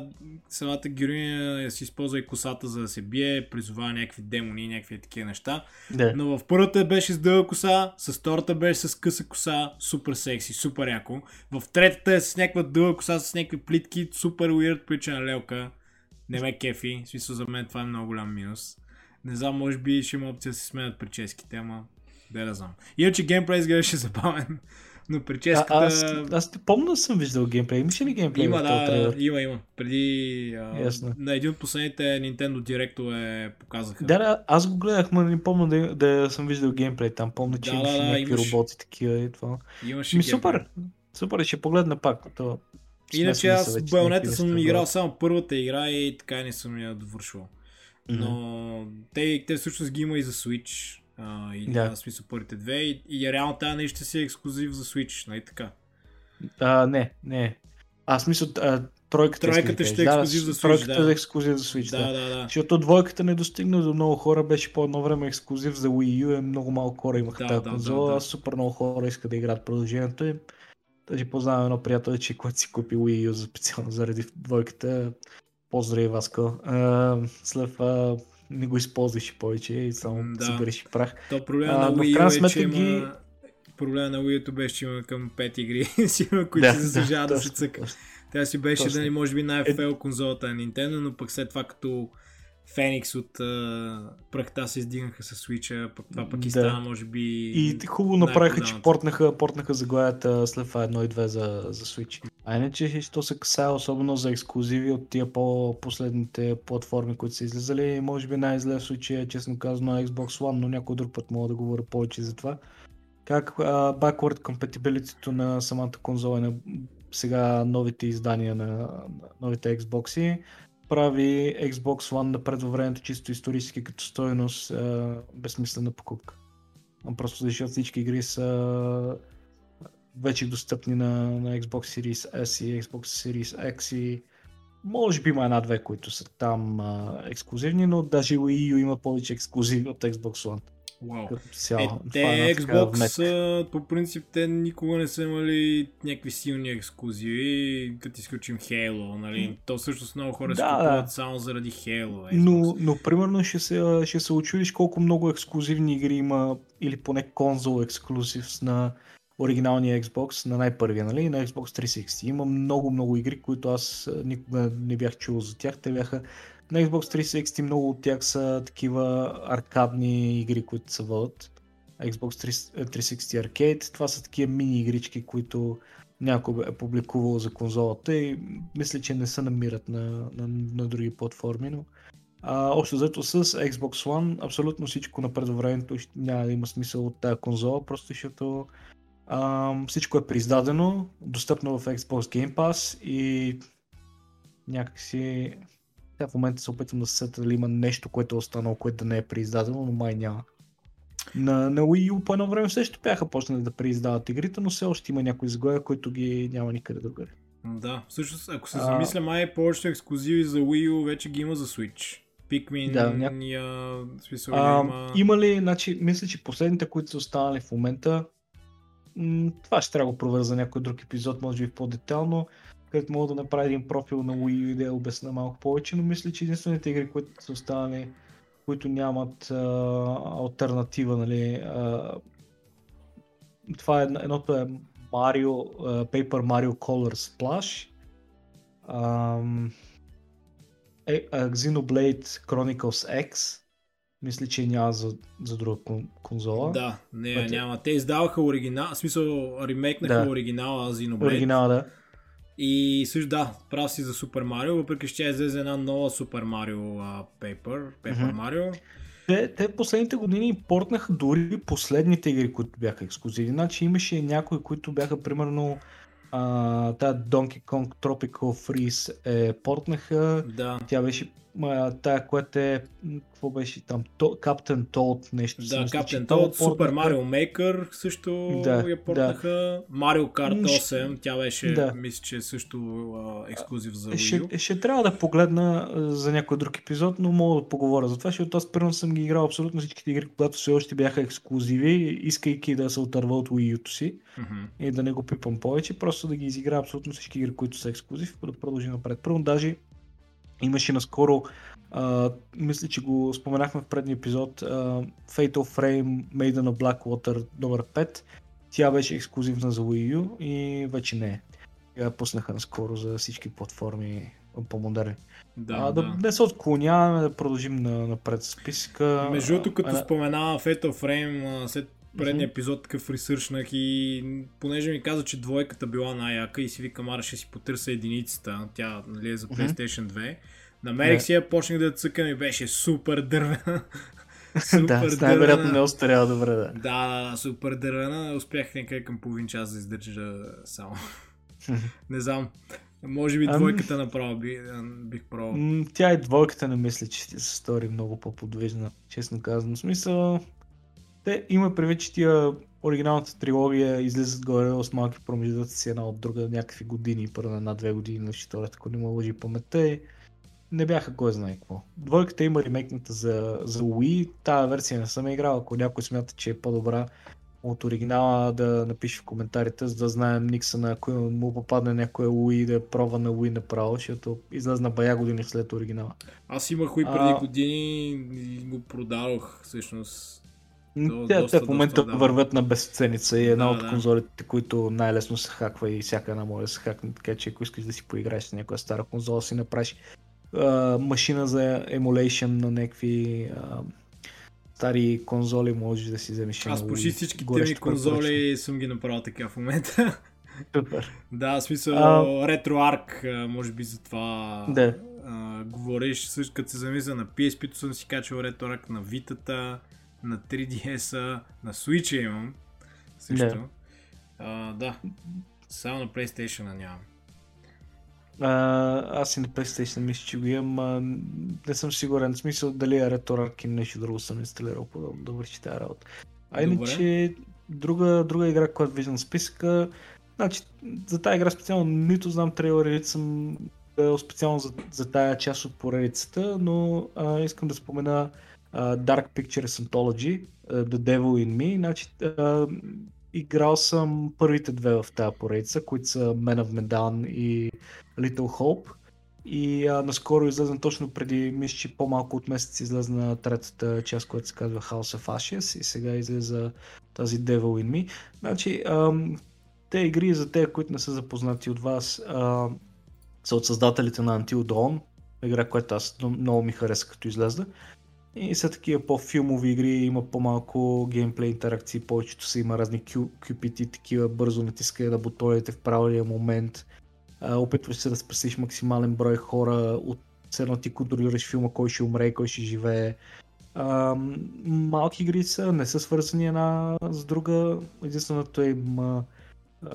самата героиня си използва и косата за да се бие, призова някакви демони, някакви такива неща. Да. Но в първата беше с дълга коса, с втората беше с къса коса, супер секси, супер яко. В третата е с някаква дълга коса, с някакви плитки, супер уирд прича на лелка. Не ме кефи, в смисъл за мен това е много голям минус. Не знам, може би ще има опция да се сменят прическите, ама да не знам. Иначе геймплей изглеждаше забавен. Но прическата... А, аз, аз не помня да съм виждал геймплей. Имаше ли геймплей има, да, трейлер? Има, има. Преди а, на един от последните Nintendo Direct е показаха. Да, да, аз го гледах, но не помня да, да съм виждал геймплей там. Помня, че да, имаше да, някакви имаш... роботи такива и това. Имаше Ми, супер. Супер, ще погледна пак. Това. Иначе аз Байонета съм играл само първата игра и така не съм я довършвал. Но mm-hmm. те, те всъщност ги има и за Switch. А, и да. смисъл първите две. И, и реално тази нещо си е ексклюзив за Switch, нали така? А, не, не. А, смисъл, а, тройката, тройката ще е ексклюзив да, за Switch. Тройката да. е ексклюзив за Switch, да. да. да, да. Защото двойката не достигна до много хора, беше по едно време ексклюзив за Wii U, е много малко хора имаха да, тази да, конзола, да, да. супер много хора искат да играят продължението и Даже познавам едно приятелче, което си купи Wii U специално заради двойката. Поздрави, Васко. след това не го използваш повече и само да. си береш прах. То проблема а, на Wii U е, че ги... има... Проблема на Wii U беше, че има към 5 игри, които да, се заслужават да, да, се цъка. Тя си беше, точно. да може би най-фейл е... конзолата на Nintendo, но пък след това като Феникс от uh, прахта се издигнаха с Switch, пък това и да. може би. И хубаво направиха, че портнаха, портнаха заглавията след това 1 и 2 за, за Switch. А иначе, що се касае особено за ексклюзиви от тия по-последните платформи, които са излизали, може би най-зле в случая, честно казано, Xbox One, но някой друг път мога да говоря повече за това. Как uh, backward compatibility на самата конзола на сега новите издания на, на новите Xbox прави Xbox One напред във чисто исторически като стоеност безсмислена покупка. Просто защото всички игри са вече достъпни на, на Xbox Series S и Xbox Series X и може би има една-две, които са там а, ексклюзивни, но даже Wii U има повече ексклюзиви от Xbox One. Wow. Е, те е Xbox, а, по принцип, те никога не са имали някакви силни ексклюзиви, като изключим Halo, нали? То всъщност много хора да, се купуват само заради Halo. Но, но, примерно ще се, ще се очудиш колко много ексклюзивни игри има, или поне конзол ексклюзив на оригиналния Xbox, на най-първия, нали, на Xbox 360. Има много, много игри, които аз никога не бях чул за тях. Те бяха на Xbox 360 много от тях са такива аркадни игри, които се водят. Xbox 360 Arcade, това са такива мини игрички, които някой е публикувал за конзолата и мисля, че не се намират на, на, на други платформи, но а, общо взето с Xbox One абсолютно всичко на времето няма да има смисъл от тази конзола, просто защото а, всичко е прииздадено, достъпно в Xbox Game Pass и някакси сега в момента се опитвам да се сета дали има нещо, което е останало, което да не е преиздадено, но май няма. На, на Wii U по едно време също бяха почнали да преиздават игрите, но все още има някои заглавия, които ги няма никъде другаде. Да, всъщност, ако се замисля, май повечето ексклюзиви за Wii U вече ги има за Switch. Pikmin, да, ня... я... смисъл, а, има... има ли, значи, мисля, че последните, които са останали в момента, м- това ще трябва да го проверя за някой друг епизод, може би по-детално, където мога да направя един профил на Wii U и да я обясня малко повече, но мисля, че единствените игри, които са останали, които нямат а, альтернатива, нали, а, това е едното е Mario, uh, Paper Mario Color Splash, um, е, uh, Xenoblade Chronicles X, мисля, че няма за, за друга конзола. Да, не, няма. Те издаваха оригинал, в смисъл ремейкнаха да. оригинала Xenoblade. Оригинала, да. И също да, прав си за Супер Марио, въпреки че излезе една нова Супер Марио Paper, Paper Mario. Те, те последните години портнаха дори последните игри, които бяха ексклюзивни. Значи имаше някои, които бяха примерно а, тази Donkey Kong Tropical Freeze е портнаха. Да. Тя беше тая, която е, какво беше там, Captain Toad нещо. Да, Captain Toad, Super Mario Maker също да, я портнаха. Да. Mario Kart 8, тя беше, да. мисля, че е също а, ексклюзив за Wii U. Ще, ще трябва да погледна за някой друг епизод, но мога да поговоря за това, защото аз първо съм ги играл абсолютно всичките игри, когато все още бяха ексклюзиви, искайки да се отърва от Wii U-то си mm-hmm. и да не го пипам повече, просто да ги изигра абсолютно всички игри, които са ексклюзив, да продължи напред. Първо даже Имаше наскоро, а, мисля, че го споменахме в предния епизод, а, Fatal Frame Maiden of Blackwater номер 5. Тя беше ексклюзивна за Wii U и вече не е. Я пуснаха наскоро за всички платформи по-модерни. Да, а, да, да не се отклоняваме, да продължим на, напред с списъка. Между другото, като а, споменава Fatal Frame, след предния епизод такъв ресършнах и понеже ми каза, че двойката била най-яка и си вика, Мара ще си потърся единицата, тя нали, е за PlayStation 2. Намерих си я, почнах да цъкам и беше супер дървена. супер да, най-вероятно не остарява добре, да. Да, да, супер дървена. Успях някъде към половин час да издържа само. не знам. Може би двойката ам... направо би, бих пробвал. Тя и двойката не мисля, че ще се стори много по-подвижна, честно казвам. В смисъл, те има предвид, че тия оригиналната трилогия излизат горе с малки промеждутъци една от друга някакви години, първо на една-две години на втората, ако не му лъжи паметта и не бяха кой знае какво. Двойката има ремейкната за, за Wii, тази версия не съм играл, ако някой смята, че е по-добра от оригинала да напише в коментарите, за да знаем Никса на ако му попадне някоя Wii да пробва на Wii направо, защото излезна бая години след оригинала. Аз имах Wii преди а... години и го продадох всъщност те, те в момента доста, вървят на безценица и една да, от да. конзолите, които най-лесно се хаква и всяка една може да се хакне, така че ако искаш да си поиграеш с някоя стара конзола, си направиш а, машина за емулейшн на някакви а, стари конзоли, можеш да си вземеш. Аз почти всичките ми конзоли съм ги направил така в момента. Супер. да, в смисъл а... RetroArch, може би за това да. а, говориш. Също като се замисля на PSP-то съм си качал RetroArch на Vita на 3DS-а, на Switch имам също. Да. А, да, само на PlayStation нямам. А, аз и на PlayStation мисля, че го имам. А, не съм сигурен. В смисъл дали е RetroArch или нещо друго съм инсталирал подобно да върши тази работа. А иначе друга, друга игра, която виждам в списъка, значи за тази игра специално нито знам трейлери, нито съм специално за, за тая част от поредицата, но а, искам да спомена uh, Dark Pictures Anthology, uh, The Devil in Me. Значи, uh, играл съм първите две в тази поредица, които са Man of Medan и Little Hope. И а, наскоро излезна точно преди, мисля, че по-малко от месец излезна третата част, която се казва House of Ashes и сега излеза тази Devil in Me. Значи, ам, те игри за те, които не са запознати от вас, а, са от създателите на Until Dawn, игра, която аз много ми хареса като излезна. И са такива по-филмови игри, има по-малко геймплей интеракции, повечето са има разни QPT, такива бързо натискане на бутоните в правилния момент. опитваш се да спасиш максимален брой хора от едно ти контролираш филма, кой ще умре, кой ще живее. Малки игри са, не са свързани една с друга. Единственото е има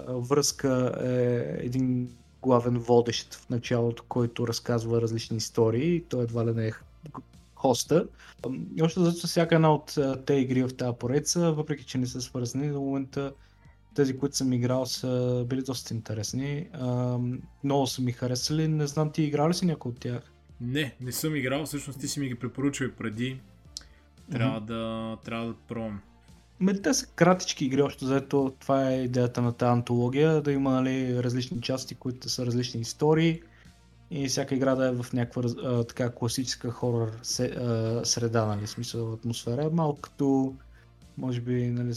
връзка е един главен водещ в началото, който разказва различни истории. Той едва ли не е хоста. Още за всяка една от тези игри в тази поредица, въпреки че не са свързани, до момента тези, които съм играл, са били доста интересни. Много са ми харесали. Не знам, ти играл ли си някой от тях? Не, не съм играл. Всъщност ти си ми ги препоръчал и преди. Трябва mm-hmm. да, трябва да пробвам. Ме, те са кратички игри, още заето това е идеята на тази антология, да има нали, различни части, които са различни истории и всяка игра да е в някаква а, така класическа хорър се, а, среда, нали, смисъл атмосфера, малко като може би нали,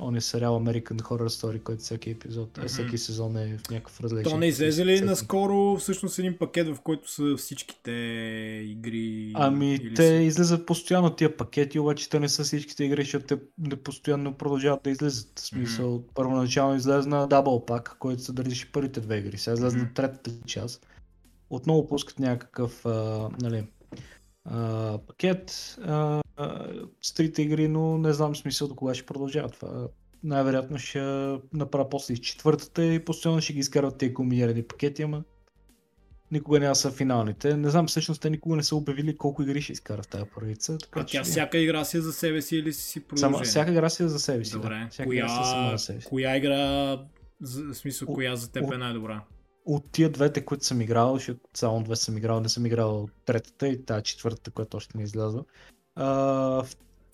он е сериал American Horror Story, който всеки епизод, mm-hmm. всеки сезон е в някакъв различен. То не излезе ли наскоро всъщност един пакет, в който са всичките игри? Ами те си... излизат постоянно тия пакети, обаче те не са всичките игри, защото те не постоянно продължават да излизат. В смисъл, mm-hmm. първоначално излезна Double Pack, който съдържаше първите две игри. Сега излезна mm-hmm. третата част. Отново пускат някакъв, а, нали, а, пакет а, с трите игри, но не знам смисъл до кога ще продължава това. Най-вероятно ще направя после и четвъртата и постоянно ще ги изкарват тези комбинирани пакети, ама никога няма са финалните. Не знам, всъщност те никога не са обявили колко игри ще изкарат тази поредица. Така, а че... тя всяка игра си е за себе си или си продължение? Само, всяка игра си е за себе си. Добре. Да. Всяка коя, игра си е за себе си. коя игра, в смисъл, коя за теб е най-добра? от тия двете, които съм играл, защото само две съм играл, не съм играл третата и тази четвъртата, която още не е излязла. А,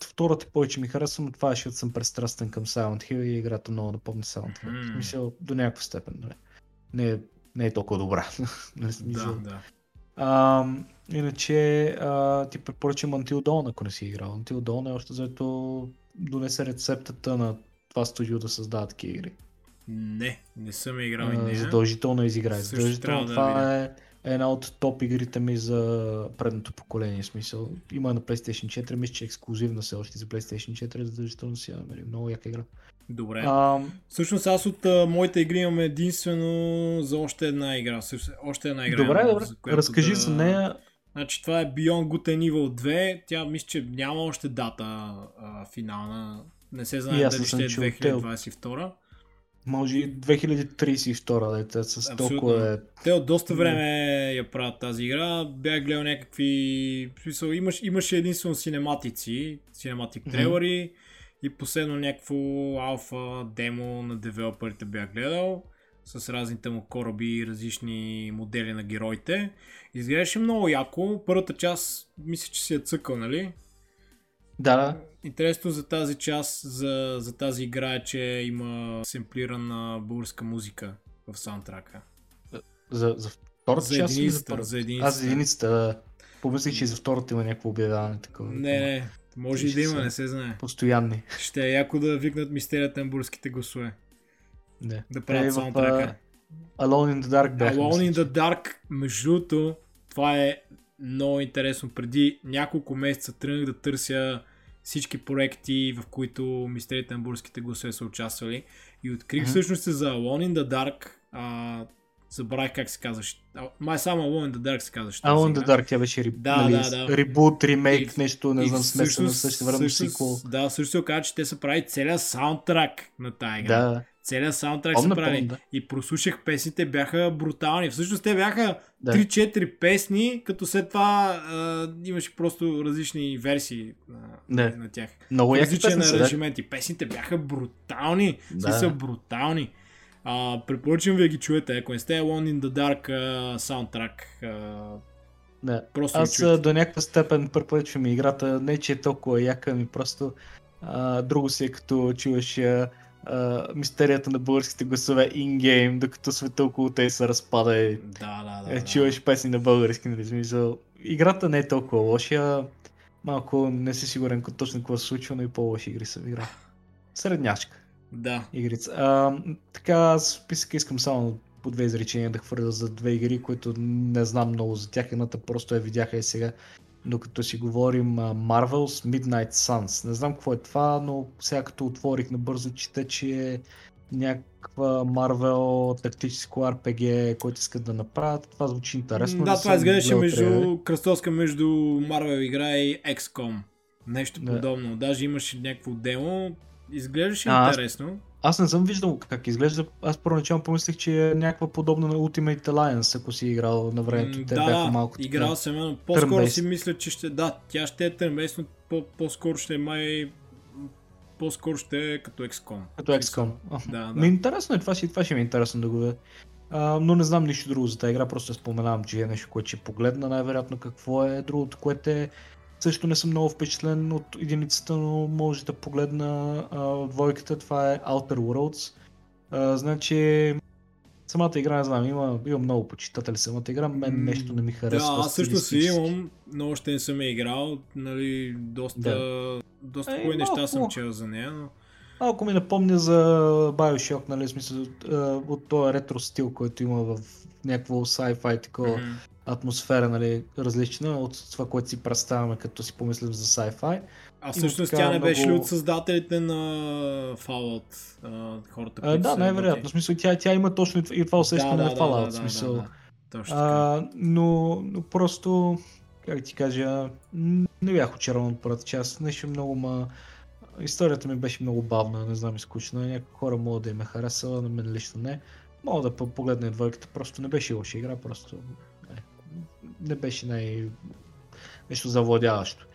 втората повече ми харесва, но това е, защото съм престрастен към Silent Hill и играта много напомня Silent Hill. Mm. Мисля, до някаква степен. Нали. Не, е, не е толкова добра. Нали, да, да. А, иначе а, ти препоръчам Until Dawn, ако не си играл. Until Dawn е още заето донесе рецептата на това студио да създава такива игри. Не, не съм играл и нея. Задължително изиграй. Задължително това да е една от топ игрите ми за предното поколение. Смисъл. Има на PlayStation 4, мисля, че е ексклюзивна все още за PlayStation 4, задължително си я намери. Много яка игра. Добре. А, Всъщност аз от а, моите игри имам единствено за още една игра. Още една игра. Добре, добре. За Разкажи да... за нея. Значи това е Beyond Good and Evil 2. Тя мисля, че няма още дата а, финална. Не се знае дали ще е 2022. Може и 2032 дете с толкова е... Те от доста време я правят тази игра. Бях гледал някакви... Смисъл, имаш, имаше единствено синематици, синематик трейлери mm-hmm. и последно някакво алфа демо на девелоперите бях гледал с разните му кораби и различни модели на героите. Изглеждаше много яко. Първата част мисля, че си е цъкал, нали? Да. Интересно за тази част, за, за тази игра е, че има семплирана българска музика в саундтрака. За, за втората за част? Единицата, за, за единицата. Аз за единицата. Помислих, че и за втората има някакво обявяване такова. Не, не, може и да има, не се знае. Постоянни. Ще е яко да викнат мистерията на българските гласове. Не. Да правят е, саундтрака. Alone in the Dark бях. Alone in the Dark, между другото, това е много интересно. Преди няколко месеца тръгнах да търся всички проекти, в които мистерите на бурските гласове са участвали. И открих mm-hmm. всъщност за Alone in the Dark. А, забравих как се казваш. Май само Alone in the Dark се казваш. Alone in the Dark, тя беше ри... да, нали, да, да. ребут, ремейк, и, нещо, не знам, смесено също време сиквел. Да, също се оказа, че те са правили целият саундтрак на тази игра. Да. Целият саундтрак са правили. Да. И прослушах песните, бяха брутални. Всъщност те бяха да. 3-4 песни, като след това а, имаше просто различни версии на, на тях. Много Различен аранжимент. И песните бяха брутални. Да. са брутални. А, препоръчвам ви да ги чуете, ако не сте Alone in the Dark uh, саундтрак. Uh, не. Просто Аз до някаква степен препоръчвам играта. Не, че е толкова яка, ми просто а, друго си е като чуваш а, uh, мистерията на българските гласове ингейм, докато света около те се разпада и да, да, да, е, чуваш да. песни на български, нали смисъл. Играта не е толкова лоша, малко не си сигурен точно какво се случва, но и по-лоши игри съм играл. Средняшка. Да. Игрица. А, така, аз списъка искам само по две изречения да хвърля за две игри, които не знам много за тях. Едната просто я видяха и сега докато си говорим Marvel's Midnight Suns. Не знам какво е това, но сега като отворих набързо, чета, че е някаква Marvel тактическо RPG, който искат да направят. Това звучи интересно. Да, това изглеждаше между кръстоска между Marvel игра и XCOM. Нещо да. подобно. Даже имаше някакво демо. Изглеждаше а, интересно. Аз не съм виждал как изглежда. Аз първоначално помислих, че е някаква подобна на Ultimate Alliance, ако си играл на времето. Те да, бяха малко играл съм, но по-скоро си мисля, че ще... Да, тя ще е търмбейс, но по- скоро ще е май по-скоро ще е като XCOM. Като XCOM. Да, да. Ми интересно е, това, си, това ще ми е интересно да го видя. А, но не знам нищо друго за тази игра, просто споменавам, че е нещо, което ще погледна най-вероятно какво е. Другото, което е също не съм много впечатлен от единицата, но може да погледна а, двойката. Това е Outer Worlds. А, значи, самата игра, не знам, има, има много почитатели самата игра, мен нещо не ми харесва. Да, аз също си имам, но още не съм я играл, нали, доста, да. доста е, неща малко, съм чел за нея, но... Малко ми напомня за Bioshock, нали, смисъл, от този ретро стил, който има в някакво sci-fi такова mm-hmm. Атмосфера, нали, различна от това, което си представяме, като си помислим за sci-fi. А всъщност тя не беше много... ли от създателите на Fallout, хората, които а, Да, най-вероятно. В смисъл, тя, тя има точно и това усещане да, на Fallout. Да, да, смисъл. Да, да. Точно а, но, но просто, как ти кажа, не бях очарован от първата част. Нещо много ма... Историята ми беше много бавна, не знам, изкучна. Някои хора могат да им е харесала, на мен лично не. Мога да погледна двойката, просто не беше лоша игра, просто не, беше най... нещо завладяващо.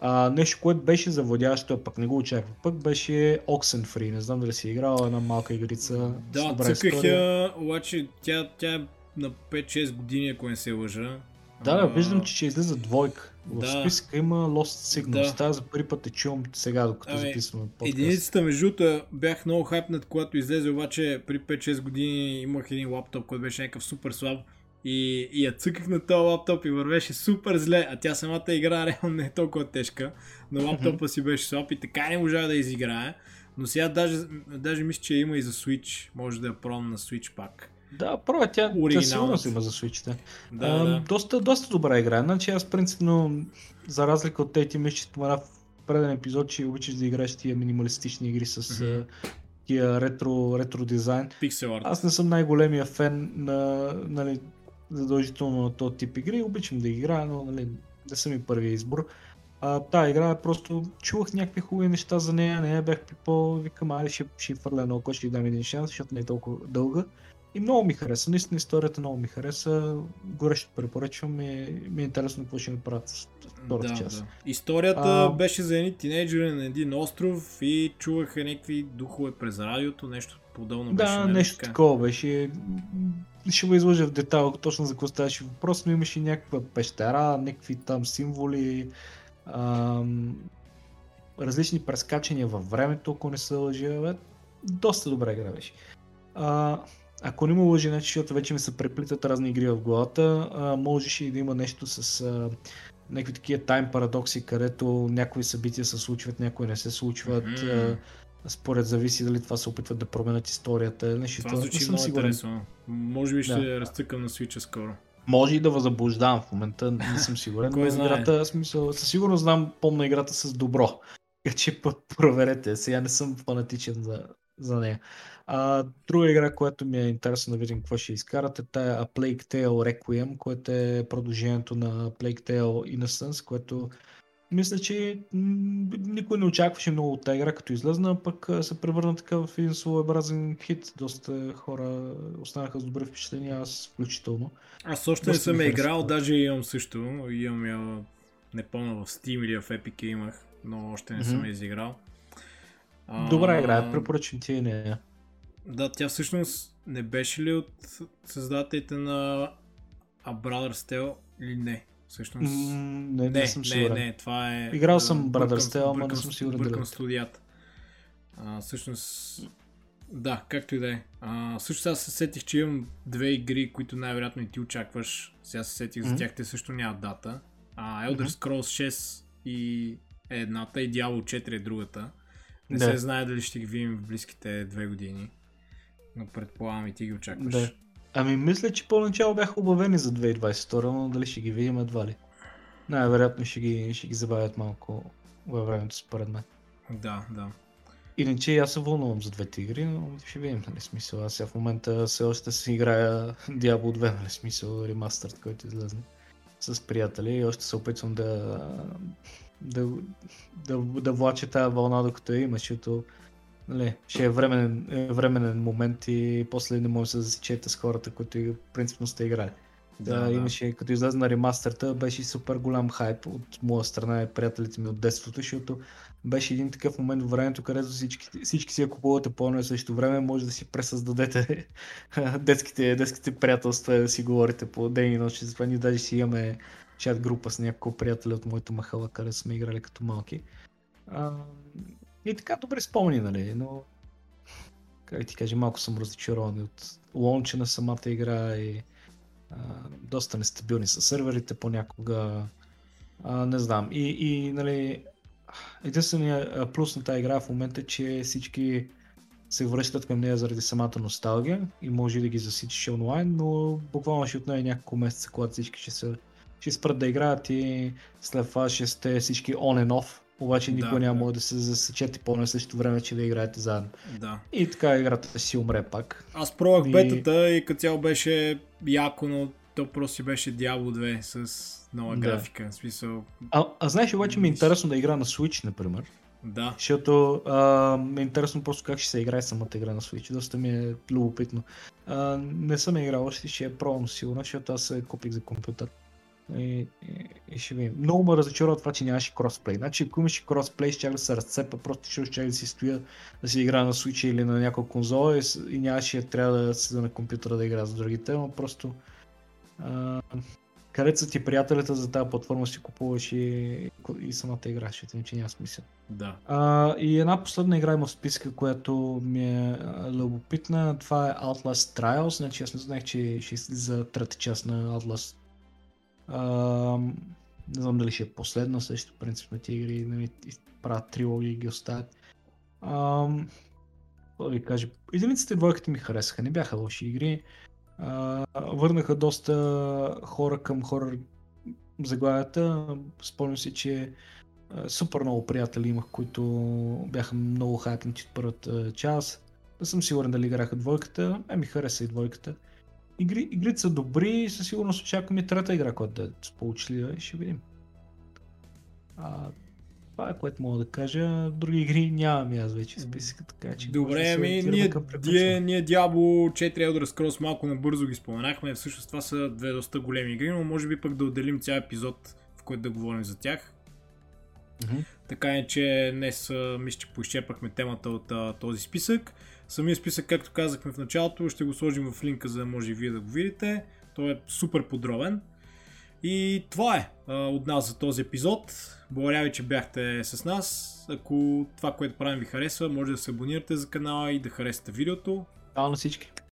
А, нещо, което беше завладяващо, а пък не го очаквах. Пък беше Oxenfree. Не знам дали си играла една малка игрица. Да, цъках я, обаче тя, тя е на 5-6 години, ако не се лъжа. Да, да, виждам, че ще излиза двойка. В да. списъка има Lost Signals. Да. Тази за първи път е чувам сега, докато ами, записваме подкаст. Единицата, между бях много хайпнат, когато излезе, обаче при 5-6 години имах един лаптоп, който беше някакъв супер слаб. И, и я цъках на този лаптоп и вървеше супер зле, а тя самата игра реално не е толкова тежка, но лаптопа си беше слаб и така не можа да изиграе. Но сега даже, даже мисля, че има и за Switch, може да я пробвам на Switch пак. Да, пробва тя, тя сигурно си има за Switch. Да, а, да. Доста, доста добра игра. Значи аз принципно, за разлика от тези, мисля, че спомена в преден епизод, че обичаш да играеш тия минималистични игри с mm-hmm. тия ретро, ретро дизайн. Pixel art. Аз не съм най-големия фен на нали, задължително на този тип игри. Обичам да играя, но нали, не съм и първия избор. А, та игра просто чувах някакви хубави неща за нея, не я бях пипал, викам, али ще, ще фърля едно око, ще дам един шанс, защото не е толкова дълга. И много ми хареса, наистина историята много ми хареса, горещо препоръчвам и ми е интересно какво ще направят с втората да, част. Да. Историята а... беше за едни тинейджери на един остров и чуваха някакви духове през радиото, нещо подобно да, беше. Да, нали нещо така? такова беше. Ще го изложа в детайл точно за какво ставаше въпрос, но имаше някаква пещера, някакви там символи, ам, различни прескачания във времето, ако не се лъжа. Доста добра игра беше. А, ако не му лъжи, значи, защото вече ми се преплитат разни игри в главата, а, можеше и да има нещо с а, някакви такива тайм парадокси, където някои събития се случват, някои не се случват. Mm-hmm. Според зависи дали това се опитват да променят историята. Нещо, това звучи много интересно. Може би ще да. разцъкам на свича скоро. Може и да възбуждавам в момента, не съм сигурен. Кой знае? Играта, смисъл, със сигурност знам, помна играта с добро. Така че проверете, сега не съм фанатичен за, за нея. А, друга игра, която ми е интересно да видим какво ще изкарате, е A Plague Tale Requiem, което е продължението на Plague Tale Innocence, което мисля, че никой не очакваше много от тази игра, като излезна, пък се превърна така в един своеобразен хит. Доста хора останаха с добри впечатления, аз включително. Аз още не съм играл, даже имам също. Имам я, не помня в Steam или в Epic имах, но още не mm-hmm. съм я изиграл. Добра игра, препоръчвам ти и нея. Да, тя всъщност не беше ли от създателите на A Brother's Tale или не? Всъщност... Mm, не, не, не, съм сигурен. Не, не, това е... Играл съм Brother's Tale, ама не съм сигурен дали. Бъркам студията. А, всъщност... Да, както и да е. Също аз се сетих, че имам две игри, които най-вероятно и ти очакваш. Сега се сетих mm-hmm. за тях, те също нямат дата. А, Elder Scrolls 6 и е едната и Diablo 4 е другата. Не да. се знае дали ще ги видим в близките две години. Но предполагам и ти ги очакваш. Да. Ами мисля, че по-начало бяха обявени за 2022, но дали ще ги видим едва ли. Най-вероятно ще ги, ще ги забавят малко във времето според мен. Да, да. Иначе аз се вълнувам за двете игри, но ще видим, нали смисъл. Аз сега в момента все още си играя Diablo 2, нали смисъл, ремастърт, който излезне с приятели и още се опитвам да, да, да, да влача тази вълна, докато я има, защото нали, ще е временен, е временен момент и после не може да се засечете с хората, които принципно сте играли. Да, да, имаше, като излезе на ремастерта, беше супер голям хайп от моя страна и приятелите ми от детството, защото беше един такъв момент в времето, където всички, всички си я купувате по едно и също време, може да си пресъздадете детските, детските приятелства, да си говорите по ден и нощ. Затова ние даже си имаме чат група с няколко приятели от моето махала, където сме играли като малки. А, и така добре спомни, нали, но как ти кажа, малко съм разочарован от лонча на самата игра и а, доста нестабилни са сърверите понякога. А, не знам. И, и нали, единственият плюс на тази игра в момента е, че всички се връщат към нея заради самата носталгия и може да ги засичиш онлайн, но буквално ще отнеме няколко месеца, когато всички ще, се, ще спрат да играят и след това ще сте всички on and off обаче никой да, няма да. да се засечете по на същото време, че да играете заедно. Да. И така играта си умре пак. Аз пробвах и... бетата и като цяло беше яко, но то просто си беше Diablo 2 с нова да. графика. В смисъл... а, а знаеш обаче ми е интересно да игра на Switch, например. Да. Защото а, ми е интересно просто как ще се играе самата игра на Switch. Доста ми е любопитно. А, не съм играл още, ще е пробвам сигурно, защото аз се купих за компютър. И, и, и ще видим. Много ме разочарова това, че нямаше кросплей. Значи, ако имаше кросплей, ще да се разцепа, просто ще ще да си стоя да си игра на Switch или на някаква конзола и, и нямаше трябва да седа на компютъра да игра с другите, но просто а, където са ти приятелите за тази платформа си купуваш и, и самата игра, ще че няма смисъл. Да. А, и една последна игра има в списка, която ми е любопитна. Това е Outlast Trials. Значи аз не знаех, че ще излиза трета част на Outlast а, не знам дали ще е последна, на тия игри нали, правят трилогии и ги оставят. А, да ви кажа, единиците двойките ми харесаха, не бяха лоши игри. А, върнаха доста хора към хора заглавията. Спомням си, че супер много приятели имах, които бяха много хайпнати от първата част. Не съм сигурен дали играха двойката, а ми хареса и двойката игри, игрите са добри и със сигурност очакваме трета игра, която да е сполучлива и ще видим. А, това е което мога да кажа. Други игри нямам аз вече списъка, така че. Добре, ами ние, ние, ние Diablo 4 Elder Scrolls малко набързо ги споменахме. Всъщност това са две доста големи игри, но може би пък да отделим цял епизод, в който да говорим за тях. Mm-hmm. Така е, че днес мисля, че поизчепахме темата от а, този списък. Самия списък, както казахме в началото, ще го сложим в линка, за да може и вие да го видите. Той е супер подробен. И това е а, от нас за този епизод. Благодаря ви, че бяхте с нас. Ако това, което правим ви харесва, може да се абонирате за канала и да харесате видеото. Чао на всички!